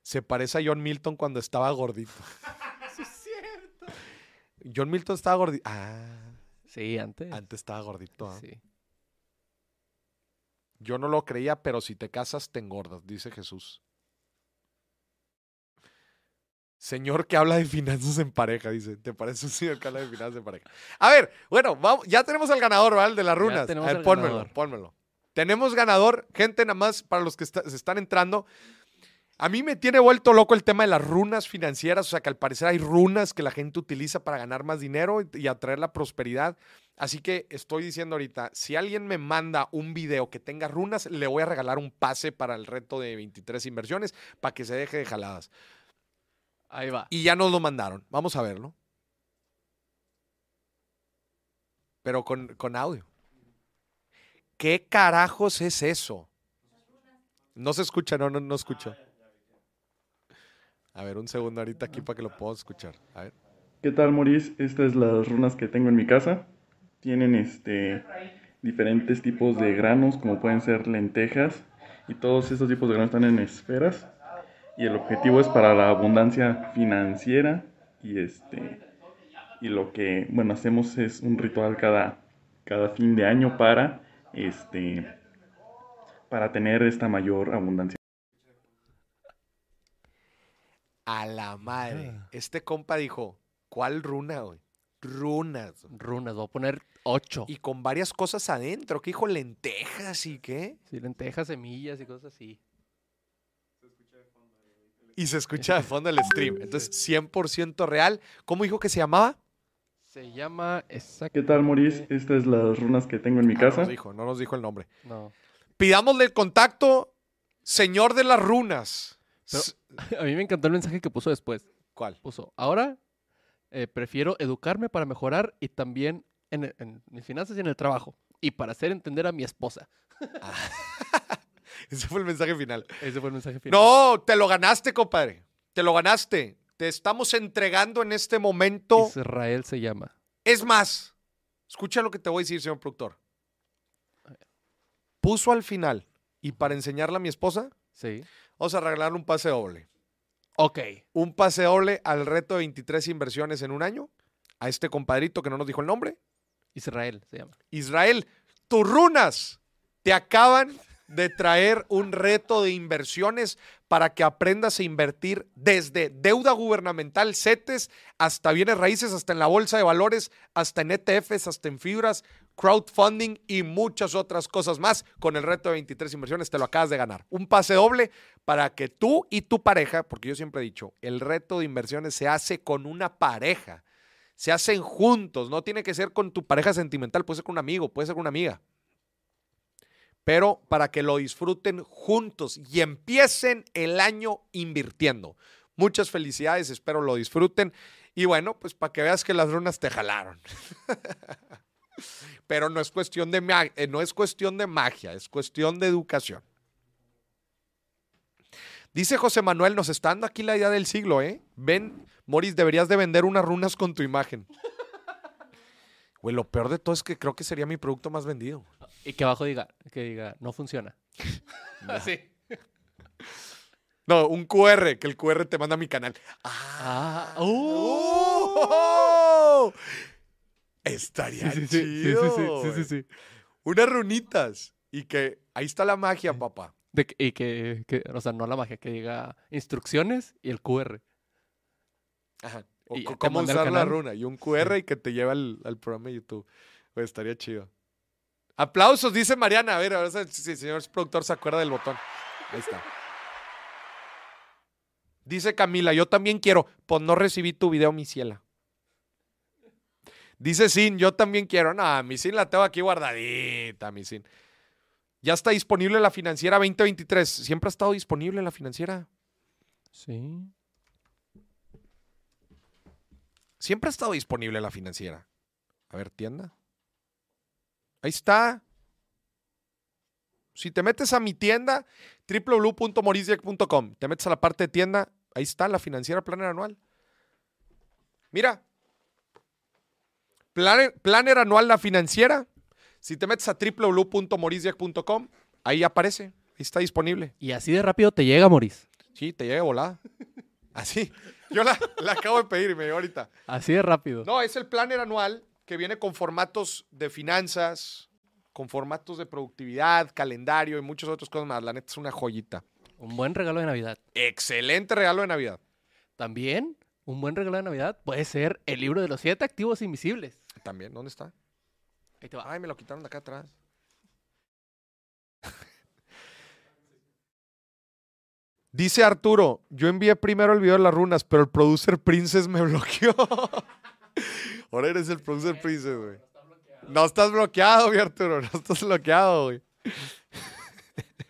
Se parece a John Milton cuando estaba gordito. John Milton estaba gordito. Ah, Sí, antes. antes estaba gordito. ¿ah? Sí. Yo no lo creía, pero si te casas, te engordas, dice Jesús. Señor que habla de finanzas en pareja, dice. ¿Te parece un señor que habla de finanzas en pareja? A ver, bueno, vamos, ya tenemos al ganador, ¿vale? De las runas. tenemos A ver, al pónmelo, ganador. pónmelo. Tenemos ganador, gente, nada más para los que está- se están entrando. A mí me tiene vuelto loco el tema de las runas financieras, o sea que al parecer hay runas que la gente utiliza para ganar más dinero y- y atraer la prosperidad. Así que estoy diciendo ahorita, si alguien me manda un video que tenga runas, le voy a regalar un pase para el reto de 23 inversiones para que se deje de jaladas. Ahí va. Y ya nos lo mandaron. Vamos a verlo. Pero con, con audio. ¿Qué carajos es eso? No se escucha, no, no, no escucho. A ver, un segundo ahorita aquí para que lo pueda escuchar. A ver. ¿Qué tal, Maurice? Estas es las runas que tengo en mi casa. Tienen este diferentes tipos de granos, como pueden ser lentejas, y todos estos tipos de granos están en esferas. Y el objetivo es para la abundancia financiera y este y lo que bueno hacemos es un ritual cada cada fin de año para este para tener esta mayor abundancia. A la madre. Ah. Este compa dijo, ¿cuál runa, güey? Runas. Runas. Voy a poner ocho. Y con varias cosas adentro. ¿Qué dijo? Lentejas y qué. Sí, lentejas, semillas y cosas así. Y se escucha de fondo el stream. Entonces, 100% real. ¿Cómo dijo que se llamaba? Se llama ¿Qué exactamente... tal, Maurice? Estas es las runas que tengo en mi Ah, no casa. nos dijo, no nos dijo el nombre. No. Pidámosle el contacto, señor de las runas. Pero- A mí me encantó el mensaje que puso después. ¿Cuál? Puso, ahora eh, prefiero educarme para mejorar y también en, en mis finanzas y en el trabajo. Y para hacer entender a mi esposa. Ese fue el mensaje final. Ese fue el mensaje final. No, te lo ganaste, compadre. Te lo ganaste. Te estamos entregando en este momento. Israel se llama. Es más, escucha lo que te voy a decir, señor productor. Puso al final, y para enseñarle a mi esposa, Sí. vamos a regalarle un pase doble. Ok. Un pase doble al reto de 23 inversiones en un año. A este compadrito que no nos dijo el nombre. Israel se llama. Israel, tus runas te acaban de traer un reto de inversiones para que aprendas a invertir desde deuda gubernamental, CETES, hasta bienes raíces, hasta en la bolsa de valores, hasta en ETFs, hasta en fibras, crowdfunding y muchas otras cosas más. Con el reto de 23 inversiones te lo acabas de ganar. Un pase doble para que tú y tu pareja, porque yo siempre he dicho, el reto de inversiones se hace con una pareja. Se hacen juntos, no tiene que ser con tu pareja sentimental, puede ser con un amigo, puede ser con una amiga. Pero para que lo disfruten juntos y empiecen el año invirtiendo. Muchas felicidades, espero lo disfruten. Y bueno, pues para que veas que las runas te jalaron. Pero no es cuestión de eh, no es cuestión de magia, es cuestión de educación. Dice José Manuel, nos está dando aquí la idea del siglo, ¿eh? Ven, Moris, deberías de vender unas runas con tu imagen. Güey, lo peor de todo es que creo que sería mi producto más vendido. Y que abajo diga, que diga, no funciona. Así. No, un QR, que el QR te manda a mi canal. Ah, ¡Oh! Estaría Sí, sí, chido. sí, sí, sí, sí, sí. Unas runitas. Y que ahí está la magia, papá. De y que, que- o sea, no la magia, que diga instrucciones y el QR. Ajá. O Y cómo usar la runa. Y un QR y que te lleva al, al programa de YouTube. Pues estaría chido. Aplausos, dice Mariana. A ver, a ver si el señor productor se acuerda del botón. Ahí está. Dice Camila, yo también quiero. Pues no recibí tu video, mi ciela. Dice Sin, yo también quiero. No, mi Sin la tengo aquí guardadita, mi Sin. Ya está disponible la financiera 2023. Siempre ha estado disponible la financiera. Sí. Siempre ha estado disponible la financiera. A ver, tienda. Ahí está. Si te metes a mi tienda, www.morisdieck.com, te metes a la parte de tienda, ahí está la financiera Planner Anual. Mira. Planner, planner Anual la financiera. Si te metes a www.morisdieck.com, ahí aparece. Ahí está disponible. Y así de rápido te llega, Moris. Sí, te llega volada. Así. Yo la, la acabo de pedir y me llegó ahorita. Así de rápido. No, es el planner anual que viene con formatos de finanzas, con formatos de productividad, calendario y muchas otras cosas más. La neta es una joyita. Un buen regalo de Navidad. Excelente regalo de Navidad. También, un buen regalo de Navidad puede ser el libro de los siete activos invisibles. También, ¿dónde está? Ahí te va. Ay, me lo quitaron de acá atrás. Dice Arturo, yo envié primero el video de las runas, pero el producer Princess me bloqueó. Ahora eres el producer Princess, güey. No estás bloqueado, mi Arturo, no estás bloqueado, güey.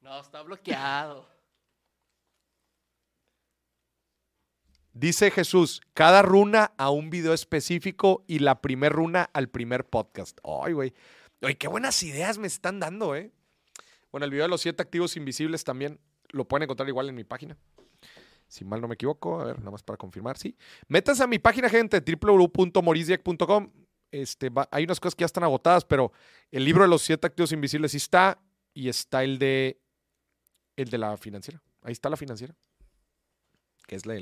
No, está bloqueado. Dice Jesús, cada runa a un video específico y la primer runa al primer podcast. Ay, güey. Oye, qué buenas ideas me están dando, ¿eh? Bueno, el video de los siete activos invisibles también lo pueden encontrar igual en mi página. Si mal no me equivoco, a ver, nada más para confirmar, sí. Métanse a mi página, gente, www.morisdieck.com. Este, hay unas cosas que ya están agotadas, pero el libro de los siete activos invisibles sí está y está el de el de la financiera. Ahí está la financiera que es la-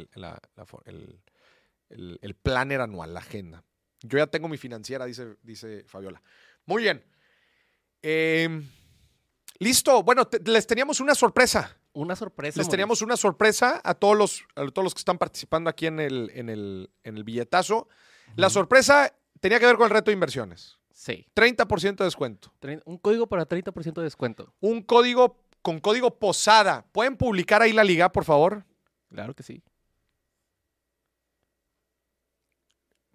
el, el- planner anual, la agenda. Yo ya tengo mi financiera, dice, dice Fabiola. Muy bien. Em, listo. Bueno, les teníamos una sorpresa. Una sorpresa. Les teníamos una sorpresa a todos los, a todos los que están participando aquí en el, en el, en el billetazo. La sorpresa tenía que ver con el reto de inversiones. Sí. 30% de descuento. Un código para 30% de descuento. Un código con código posada. ¿Pueden publicar ahí la liga, por favor? Claro que sí.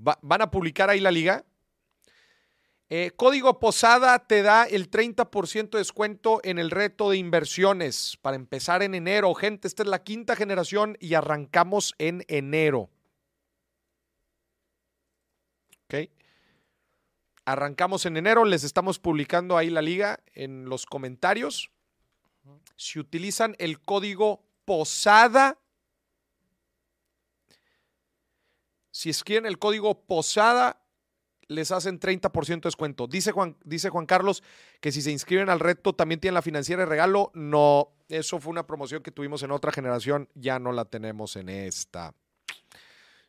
Va- van a publicar ahí la liga. Eh, código Posada te da el 30% de descuento en el reto de inversiones para empezar en enero. Gente, esta es la quinta generación y arrancamos en enero. ¿Ok? Arrancamos en enero, les estamos publicando ahí la liga en los comentarios. Si utilizan el código Posada, si escriben el código Posada, les hacen 30% de descuento. Dice Juan, dice Juan Carlos que si se inscriben al reto también tienen la financiera de regalo. No, eso fue una promoción que tuvimos en otra generación, ya no la tenemos en esta.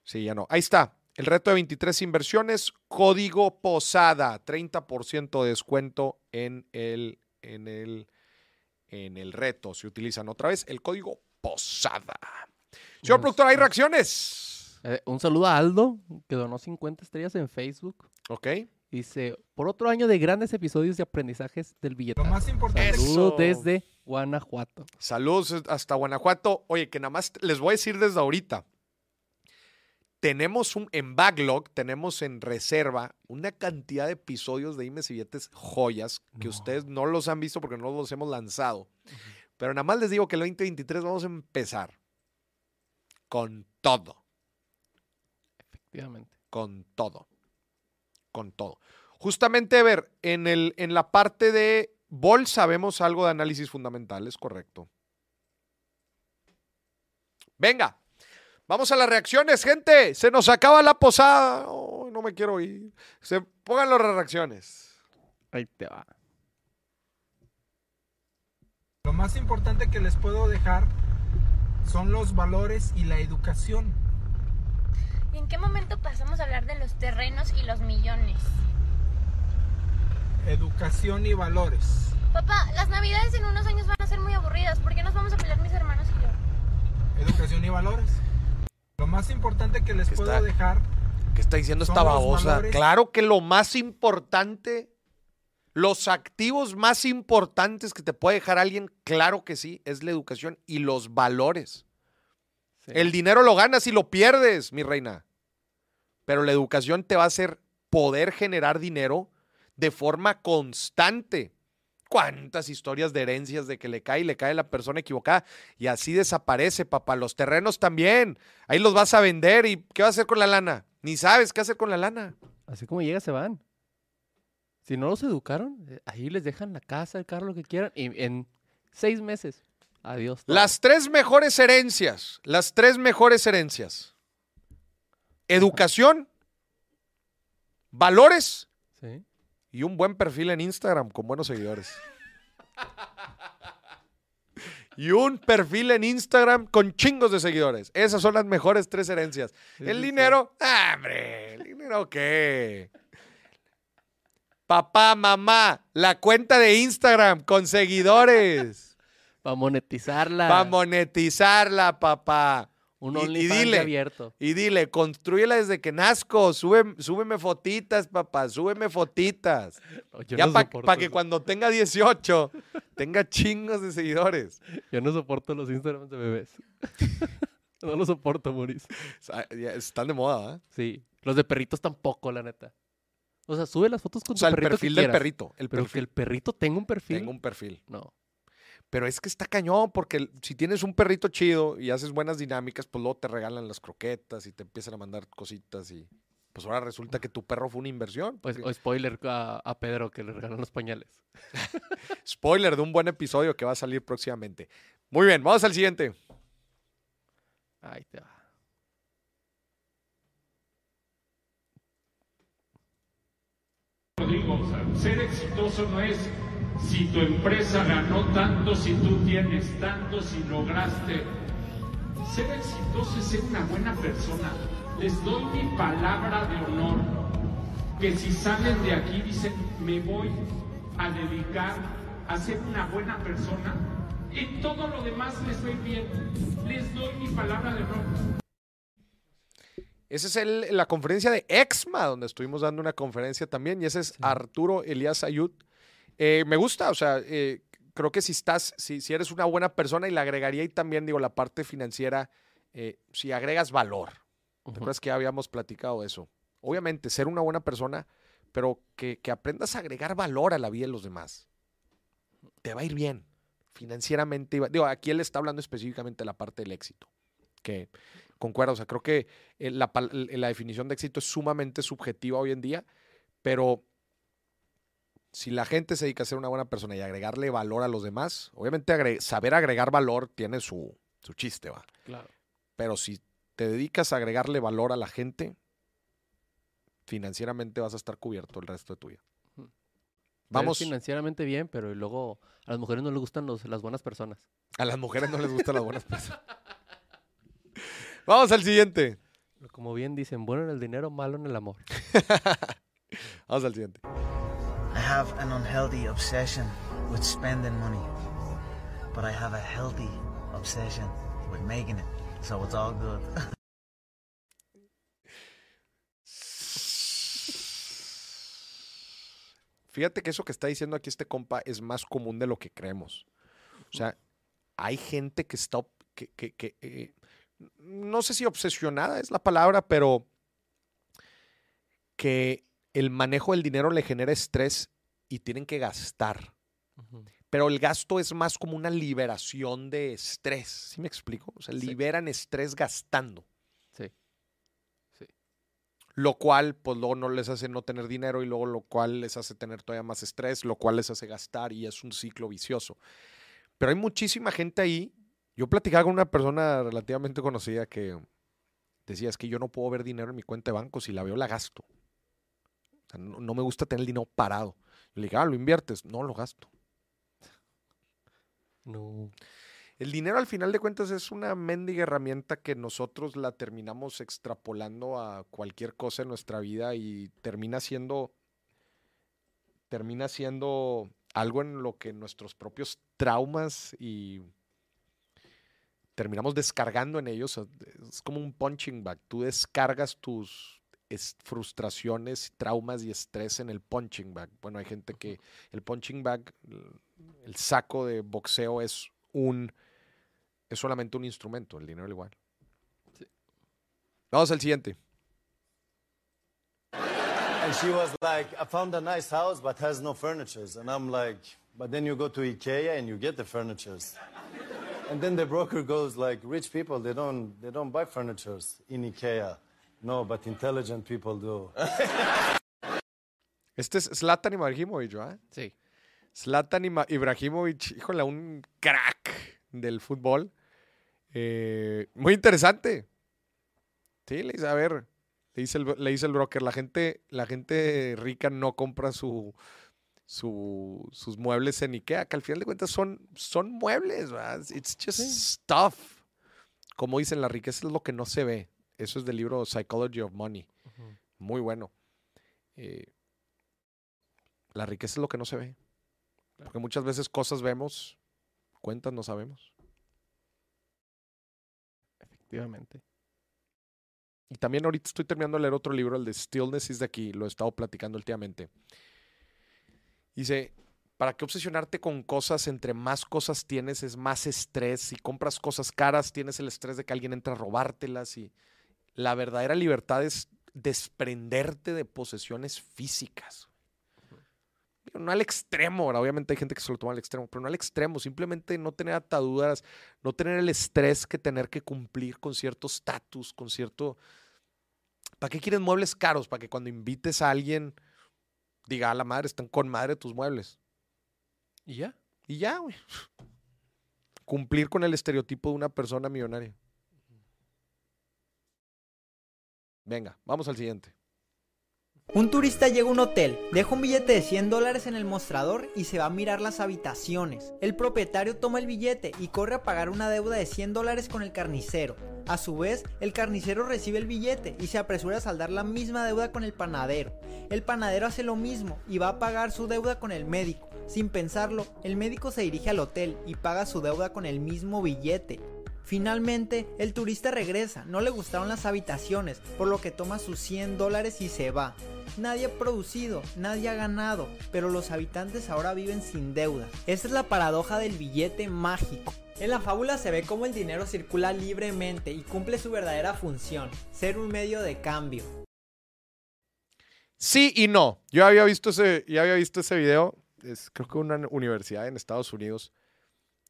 Sí, ya no. Ahí está. El reto de 23 inversiones, código Posada, 30% de descuento en el, en el, en el reto. Se utilizan otra vez el código Posada. Señor productor, ¿hay reacciones? Eh, un saludo a Aldo, que donó 50 estrellas en Facebook. Ok. Dice, por otro año de grandes episodios de aprendizajes del billete. Lo más importante Saludos desde Guanajuato. Saludos hasta Guanajuato. Oye, que nada más les voy a decir desde ahorita. Tenemos un, en backlog, tenemos en reserva una cantidad de episodios de Dimes y Billetes joyas que ustedes no los han visto porque no los hemos lanzado. Pero nada más les digo que el 2023 vamos a empezar con todo, Efectivamente. con todo, con todo. Justamente, a ver, en, el, en la parte de Vol sabemos algo de análisis fundamental, es correcto. Venga, vamos a las reacciones, gente. Se nos acaba la posada. Oh, no me quiero ir. Se pongan las reacciones. Ahí te va. Lo más importante que les puedo dejar son los valores y la educación. ¿Y en qué momento pasamos a hablar de los terrenos y los millones? Educación y valores. Papá, las navidades en unos años van a ser muy aburridas. ¿Por qué nos vamos a pelear mis hermanos y yo? Educación y valores. Lo más importante que les ¿Qué puedo está? dejar ¿Qué está diciendo esta babosa? valores. Claro que lo más importante, los activos más importantes que te puede dejar alguien, claro que sí, es la educación y los valores. Sí. El dinero lo ganas y lo pierdes, mi reina. Pero la educación te va a hacer poder generar dinero de forma constante. cuántas historias de herencias de que le cae y le cae la persona equivocada y así desaparece, papá. Los terrenos también. Ahí los vas a vender y ¿qué vas a hacer con la lana? Ni sabes qué hacer con la lana. Así como llega, se van. Si no los educaron, eh, ahí les dejan la casa, el carro, lo que quieran. Y en seis meses, adiós. todo. Las tres mejores herencias, las tres mejores herencias. Educación, valores Sí. y un buen perfil en Instagram con buenos seguidores. Y un perfil en Instagram con chingos de seguidores. Esas son las mejores tres herencias. el sí. dinero, ¡ah, hombre, ¿el dinero qué? Papá, mamá, la cuenta de Instagram con seguidores. Para monetizarla. Para monetizarla, papá. Un OnlyFans dile, abierto. Y dile, construyela desde que nazco. Sube, súbeme fotitas, papá. Súbeme fotitas. No, ya no para que cuando tenga 18 tenga chingos de seguidores. Yo no soporto los Instagrams de bebés. no los soporto, Maurice. Están de moda, ¿eh? Sí. Los de perritos tampoco, la neta. O sea, sube las fotos con O sea, tu el perfil que del perrito. El Pero que el perrito tenga un perfil. Tengo un perfil. No. Pero es que está cañón, porque si tienes un perrito chido y haces buenas dinámicas, pues luego te regalan las croquetas y te empiezan a mandar cositas y pues ahora resulta que tu perro fue una inversión. Pues, porque- o spoiler a, a Pedro que le regalan los pañales. Spoiler de un buen episodio que va a salir próximamente. Muy bien, vamos al siguiente. Ahí te va. Rodrigo, o sea, ser exitoso no es si tu empresa ganó tanto, si tú tienes tanto, si lograste. Ser exitoso es ser una buena persona. Les doy mi palabra de honor que si salen de aquí dicen me voy a dedicar a ser una buena persona, en todo lo demás les doy bien. Les doy mi palabra de honor. Esa es el- la conferencia de EXMA, donde estuvimos dando una conferencia también, y ese es Arturo Elías Ayud. Eh, me gusta, o sea, eh, creo que si estás, si, si eres una buena persona, y le agregaría ahí también, digo, la parte financiera, eh, si agregas valor. ¿Te Ujú. acuerdas que ya habíamos platicado eso? Obviamente, ser una buena persona, pero que, que aprendas a agregar valor a la vida de los demás. Te va a ir bien. Financieramente, digo, aquí él está hablando específicamente de la parte del éxito, que concuerdo, o sea, creo que la, la definición de éxito es sumamente subjetiva hoy en día, pero si la gente se dedica a ser una buena persona y agregarle valor a los demás, obviamente agre- saber agregar valor tiene su, su chiste, va. Claro. Pero si te dedicas a agregarle valor a la gente, financieramente vas a estar cubierto el resto de tu vida. Ujú. Vamos, financieramente bien, pero luego a las mujeres no les gustan los, las buenas personas. a las mujeres no les gustan las buenas personas. Vamos al siguiente. Como bien dicen, bueno en el dinero, malo en el amor. Vamos al siguiente. Have an unhealthy obsession with spending money, but I have a healthy obsession with making it, so it's all good. Fíjate que eso que está diciendo aquí este compa es más común de lo que creemos. O sea, hay gente que está, que- que, eh, no sé si obsesionada es la palabra, pero que el manejo del dinero le genera estrés y tienen que gastar. Pero el gasto es más como una liberación de estrés. ¿Sí me explico? O sea, Sí. liberan estrés gastando. Sí. Lo cual, pues luego no les hace no tener dinero y luego lo cual les hace tener todavía más estrés, lo cual les hace gastar y es un ciclo vicioso. Pero hay muchísima gente ahí. Yo platicaba con una persona relativamente conocida que decía, es que yo no puedo ver dinero en mi cuenta de banco, si la veo la gasto. O sea, no, no me gusta tener el dinero parado. Le dije, ah, ¿lo inviertes? No, lo gasto. No. El dinero al final de cuentas es una mendiga herramienta que nosotros la terminamos extrapolando a cualquier cosa en nuestra vida y termina siendo termina siendo algo en lo que nuestros propios traumas y terminamos descargando en ellos. Es como un punching bag. Tú descargas tus es- frustraciones, traumas y estrés en el punching bag. Bueno, hay gente que el punching bag, el- saco de boxeo es un es solamente un instrumento, el dinero igual. Vamos al siguiente. And she was like, I found a nice house but has no furniture. And I'm like, but then you go to IKEA and you get the furnitures. And then the broker goes like, rich people, they don't, they don't buy furnitures in IKEA. No, but intelligent people do. Este es Zlatan Ibrahimovic, ¿verdad? Sí. Zlatan Ibrahimovic, híjole, un crack del fútbol. Eh, muy interesante. Sí, le dice, a ver, le dice el, le dice el broker, la gente, la gente rica no compra su, su- sus muebles en Ikea, que al final de cuentas son, son muebles, ¿verdad? It's just stuff. Como dicen, la riqueza es lo que no se ve. Eso es del libro Psychology of Money. Muy bueno. Eh, la riqueza es lo que no se ve. Porque muchas veces cosas vemos, cuentas no sabemos. Efectivamente. Y también ahorita estoy terminando de leer otro libro, el de Stillness is the Key, lo he estado platicando últimamente. Dice, ¿para qué obsesionarte con cosas? Entre más cosas tienes es más estrés. Si compras cosas caras, tienes el estrés de que alguien entre a robártelas. Y la verdadera libertad es desprenderte de posesiones físicas. No al extremo, ahora, obviamente hay gente que se lo toma al extremo, pero no al extremo, simplemente no tener ataduras, no tener el estrés que tener que cumplir con cierto estatus, con cierto... ¿Para qué quieres muebles caros? Para que cuando invites a alguien diga, a la madre, están con madre tus muebles. ¿Y ya? Y ya, güey. Cumplir con el estereotipo de una persona millonaria. Venga, vamos al siguiente. Un turista llega a un hotel, deja un billete de 100 dólares en el mostrador y se va a mirar las habitaciones. El propietario toma el billete y corre a pagar una deuda de 100 dólares con el carnicero. A su vez, el carnicero recibe el billete y se apresura a saldar la misma deuda con el panadero. El panadero hace lo mismo y va a pagar su deuda con el médico. Sin pensarlo, el médico se dirige al hotel y paga su deuda con el mismo billete. Finalmente, el turista regresa, no le gustaron las habitaciones, por lo que toma sus 100 dólares y se va. Nadie ha producido, nadie ha ganado, pero los habitantes ahora viven sin deuda. Esta es la paradoja del billete mágico. En la fábula se ve cómo el dinero circula libremente y cumple su verdadera función, ser un medio de cambio. Sí y no. Yo había visto ese, ya había visto ese video. Es, creo que una universidad en Estados Unidos.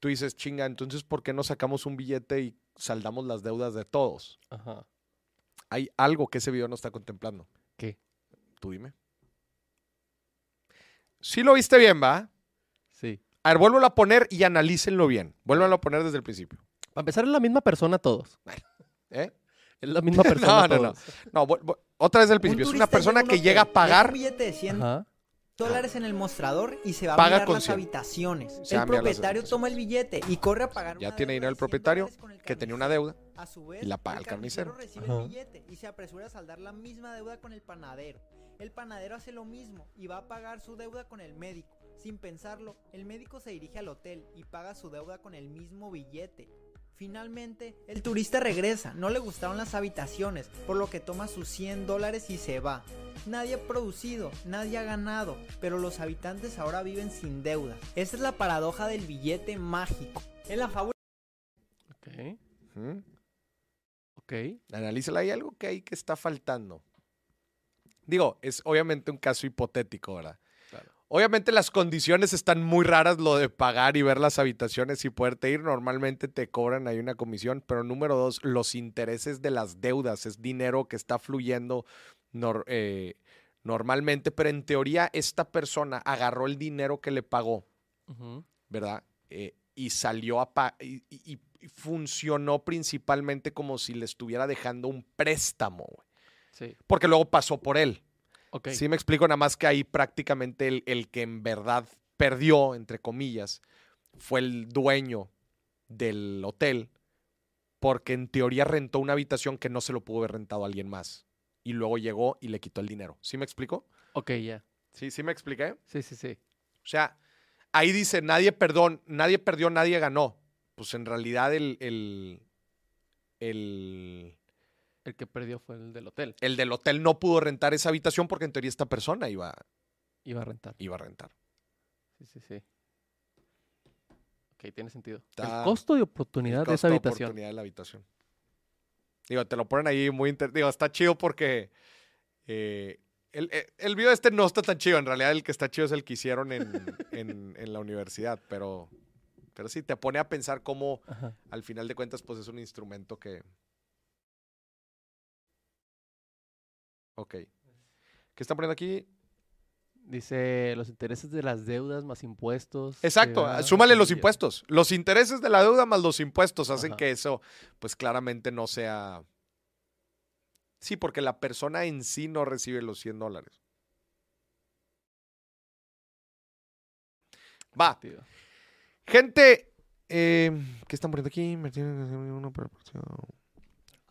Tú dices, chinga, entonces, ¿por qué no sacamos un billete y saldamos las deudas de todos? Ajá. Hay algo que ese video no está contemplando. ¿Qué? Tú dime. Sí lo viste bien, ¿va? Sí. A ver, vuélvelo a poner y analícenlo bien. Vuélvelo a poner desde el principio. Para empezar, es la misma persona todos. ¿Eh? Es la misma persona no, no, no. todos. No, otra vez del Un principio. Es una persona que llega a pagar. un billete de 100 Ajá. Dólares en el mostrador y se va a Paga mirar con las 100. habitaciones. Se va a el mirar las propietario toma el billete y corre a pagar Ya una tiene deuda dinero el de 100 propietario dólares con el que tenía una deuda A su vez, y la paga el carnicero. recibe Ajá. el billete y se apresura a saldar la misma deuda con el panadero. El panadero hace lo mismo y va a pagar su deuda con el médico. Sin pensarlo, el médico se dirige al hotel y paga su deuda con el mismo billete. Finalmente, el turista regresa, no le gustaron las habitaciones, por lo que toma sus 100 dólares y se va. Nadie ha producido, nadie ha ganado, pero los habitantes ahora viven sin deuda. Esta es la paradoja del billete mágico. En la fábula Ok. Ujú. Ok. Analízala. Hay algo que hay que está faltando. Digo, es obviamente un caso hipotético, ¿verdad? Obviamente las condiciones están muy raras, lo de pagar y ver las habitaciones y poderte ir. Normalmente te cobran ahí una comisión, pero número dos, los intereses de las deudas. Es dinero que está fluyendo nor- eh, normalmente, pero en teoría esta persona agarró el dinero que le pagó. ¿verdad? Eh, y salió a... pa- y, y- y funcionó principalmente como si le estuviera dejando un préstamo, güey. Sí. Porque luego pasó por él. Ok. Sí me explico, nada más que ahí prácticamente el, el que en verdad perdió, entre comillas, fue el dueño del hotel, porque en teoría rentó una habitación que no se lo pudo haber rentado a alguien más. Y luego llegó y le quitó el dinero. ¿Sí me explico? Ok, ya. Sí, sí me expliqué. Sí, sí, sí. O sea, ahí dice, nadie, perdón, nadie perdió, nadie ganó. Pues en realidad el, el, el, El que perdió fue el del hotel. el del hotel no pudo rentar esa habitación porque en teoría esta persona iba, Iba a rentar. iba a rentar. Sí, sí, sí. Ok, tiene sentido. Está- el costo de oportunidad de esa de habitación. oportunidad de la habitación. Digo, te lo ponen ahí muy... inter- Digo, está chido porque eh, El, el- el video este no está tan chido. En realidad, el que está chido es el que hicieron en, en- en la universidad. Pero, pero sí, te pone a pensar cómo, Ajá. al final de cuentas, pues es un instrumento que. Ok. ¿Qué está poniendo aquí? Dice los intereses de las deudas más impuestos. Exacto, súmale los impuestos. Los intereses de la deuda más los impuestos hacen Ajá. que eso, pues claramente no sea. Sí, porque la persona en sí no recibe los 100 dólares. Va. Gente, eh, ¿qué están poniendo aquí?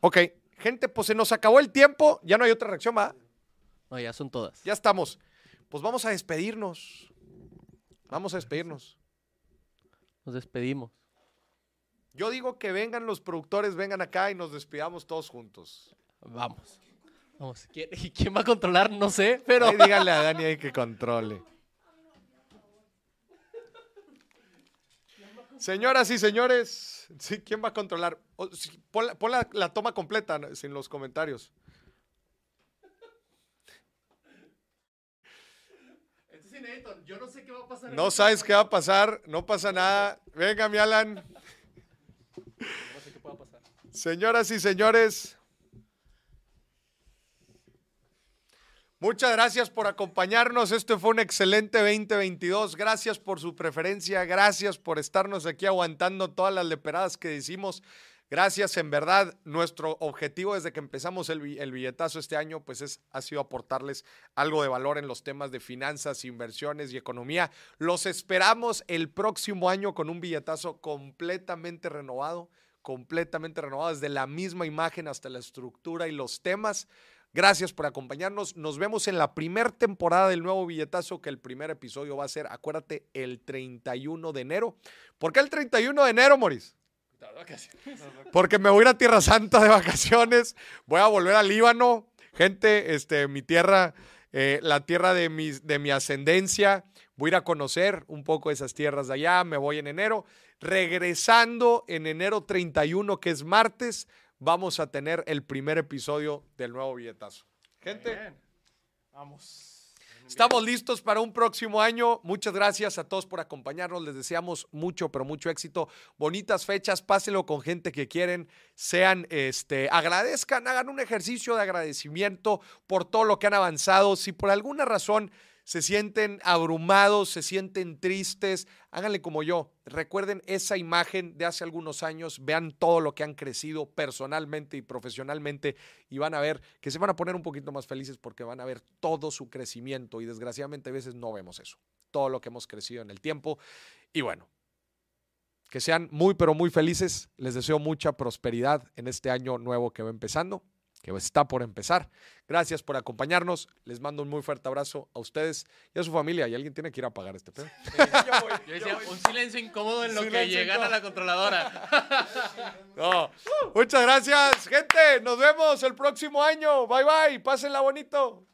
Ok, gente, pues se nos acabó el tiempo. Ya no hay otra reacción, ¿va? No, ya son todas. Ya estamos. Pues vamos a despedirnos. Vamos a despedirnos. Nos despedimos. Yo digo que vengan los productores, vengan acá y nos despidamos todos juntos. Vamos. Vamos. ¿Quién, y quién va a controlar? No sé, pero. Ahí díganle a Dani ahí que controle. Señoras y señores, sí, ¿quién va a controlar? O, sí, pon la, pon la- la toma completa ¿no? sin los comentarios. Este es inédito. Yo no sé qué va a pasar. No sabes qué va a pasar, no pasa nada. Venga, mi Alan. No sé qué pueda pasar. Señoras y señores, muchas gracias por acompañarnos. Este fue un excelente 2022. Gracias por su preferencia. Gracias por estarnos aquí aguantando todas las leperadas que decimos. Gracias, en verdad. Nuestro objetivo desde que empezamos el, el billetazo este año, pues es, ha sido aportarles algo de valor en los temas de finanzas, inversiones y economía. Los esperamos el próximo año con un billetazo completamente renovado, completamente renovado, desde la misma imagen hasta la estructura y los temas. Gracias por acompañarnos. Nos vemos en la primera temporada del nuevo billetazo, que el primer episodio va a ser, acuérdate, el 31 de enero. ¿Por qué el 31 de enero, Moris? Porque me voy a ir a Tierra Santa de vacaciones, voy a volver al Líbano, gente, este, mi tierra, eh, la tierra de, mis, de mi ascendencia, voy a ir a conocer un poco esas tierras de allá, me voy en enero. Regresando en enero 31, que es martes, vamos a tener el primer episodio del nuevo billetazo. Gente, Vamos. Estamos listos para un próximo año. Muchas gracias a todos por acompañarnos. Les deseamos mucho, pero mucho éxito. Bonitas fechas. Pásenlo con gente que quieren. Sean, este, agradezcan, hagan un ejercicio de agradecimiento por todo lo que han avanzado. Si por alguna razón se sienten abrumados, se sienten tristes, háganle como yo. Recuerden esa imagen de hace algunos años, vean todo lo que han crecido personalmente y profesionalmente y van a ver que se van a poner un poquito más felices porque van a ver todo su crecimiento y desgraciadamente a veces no vemos eso, todo lo que hemos crecido en el tiempo. Y bueno, que sean muy pero muy felices. Les deseo mucha prosperidad en este año nuevo que va empezando, que está por empezar. Gracias por acompañarnos. Les mando un muy fuerte abrazo a ustedes y a su familia. Y alguien tiene que ir a pagar este pedo. Yo decía, un silencio incómodo en lo que llegan a incómodo. la controladora. No. Muchas gracias, gente. Nos vemos el próximo año. Bye bye. Pásenla bonito.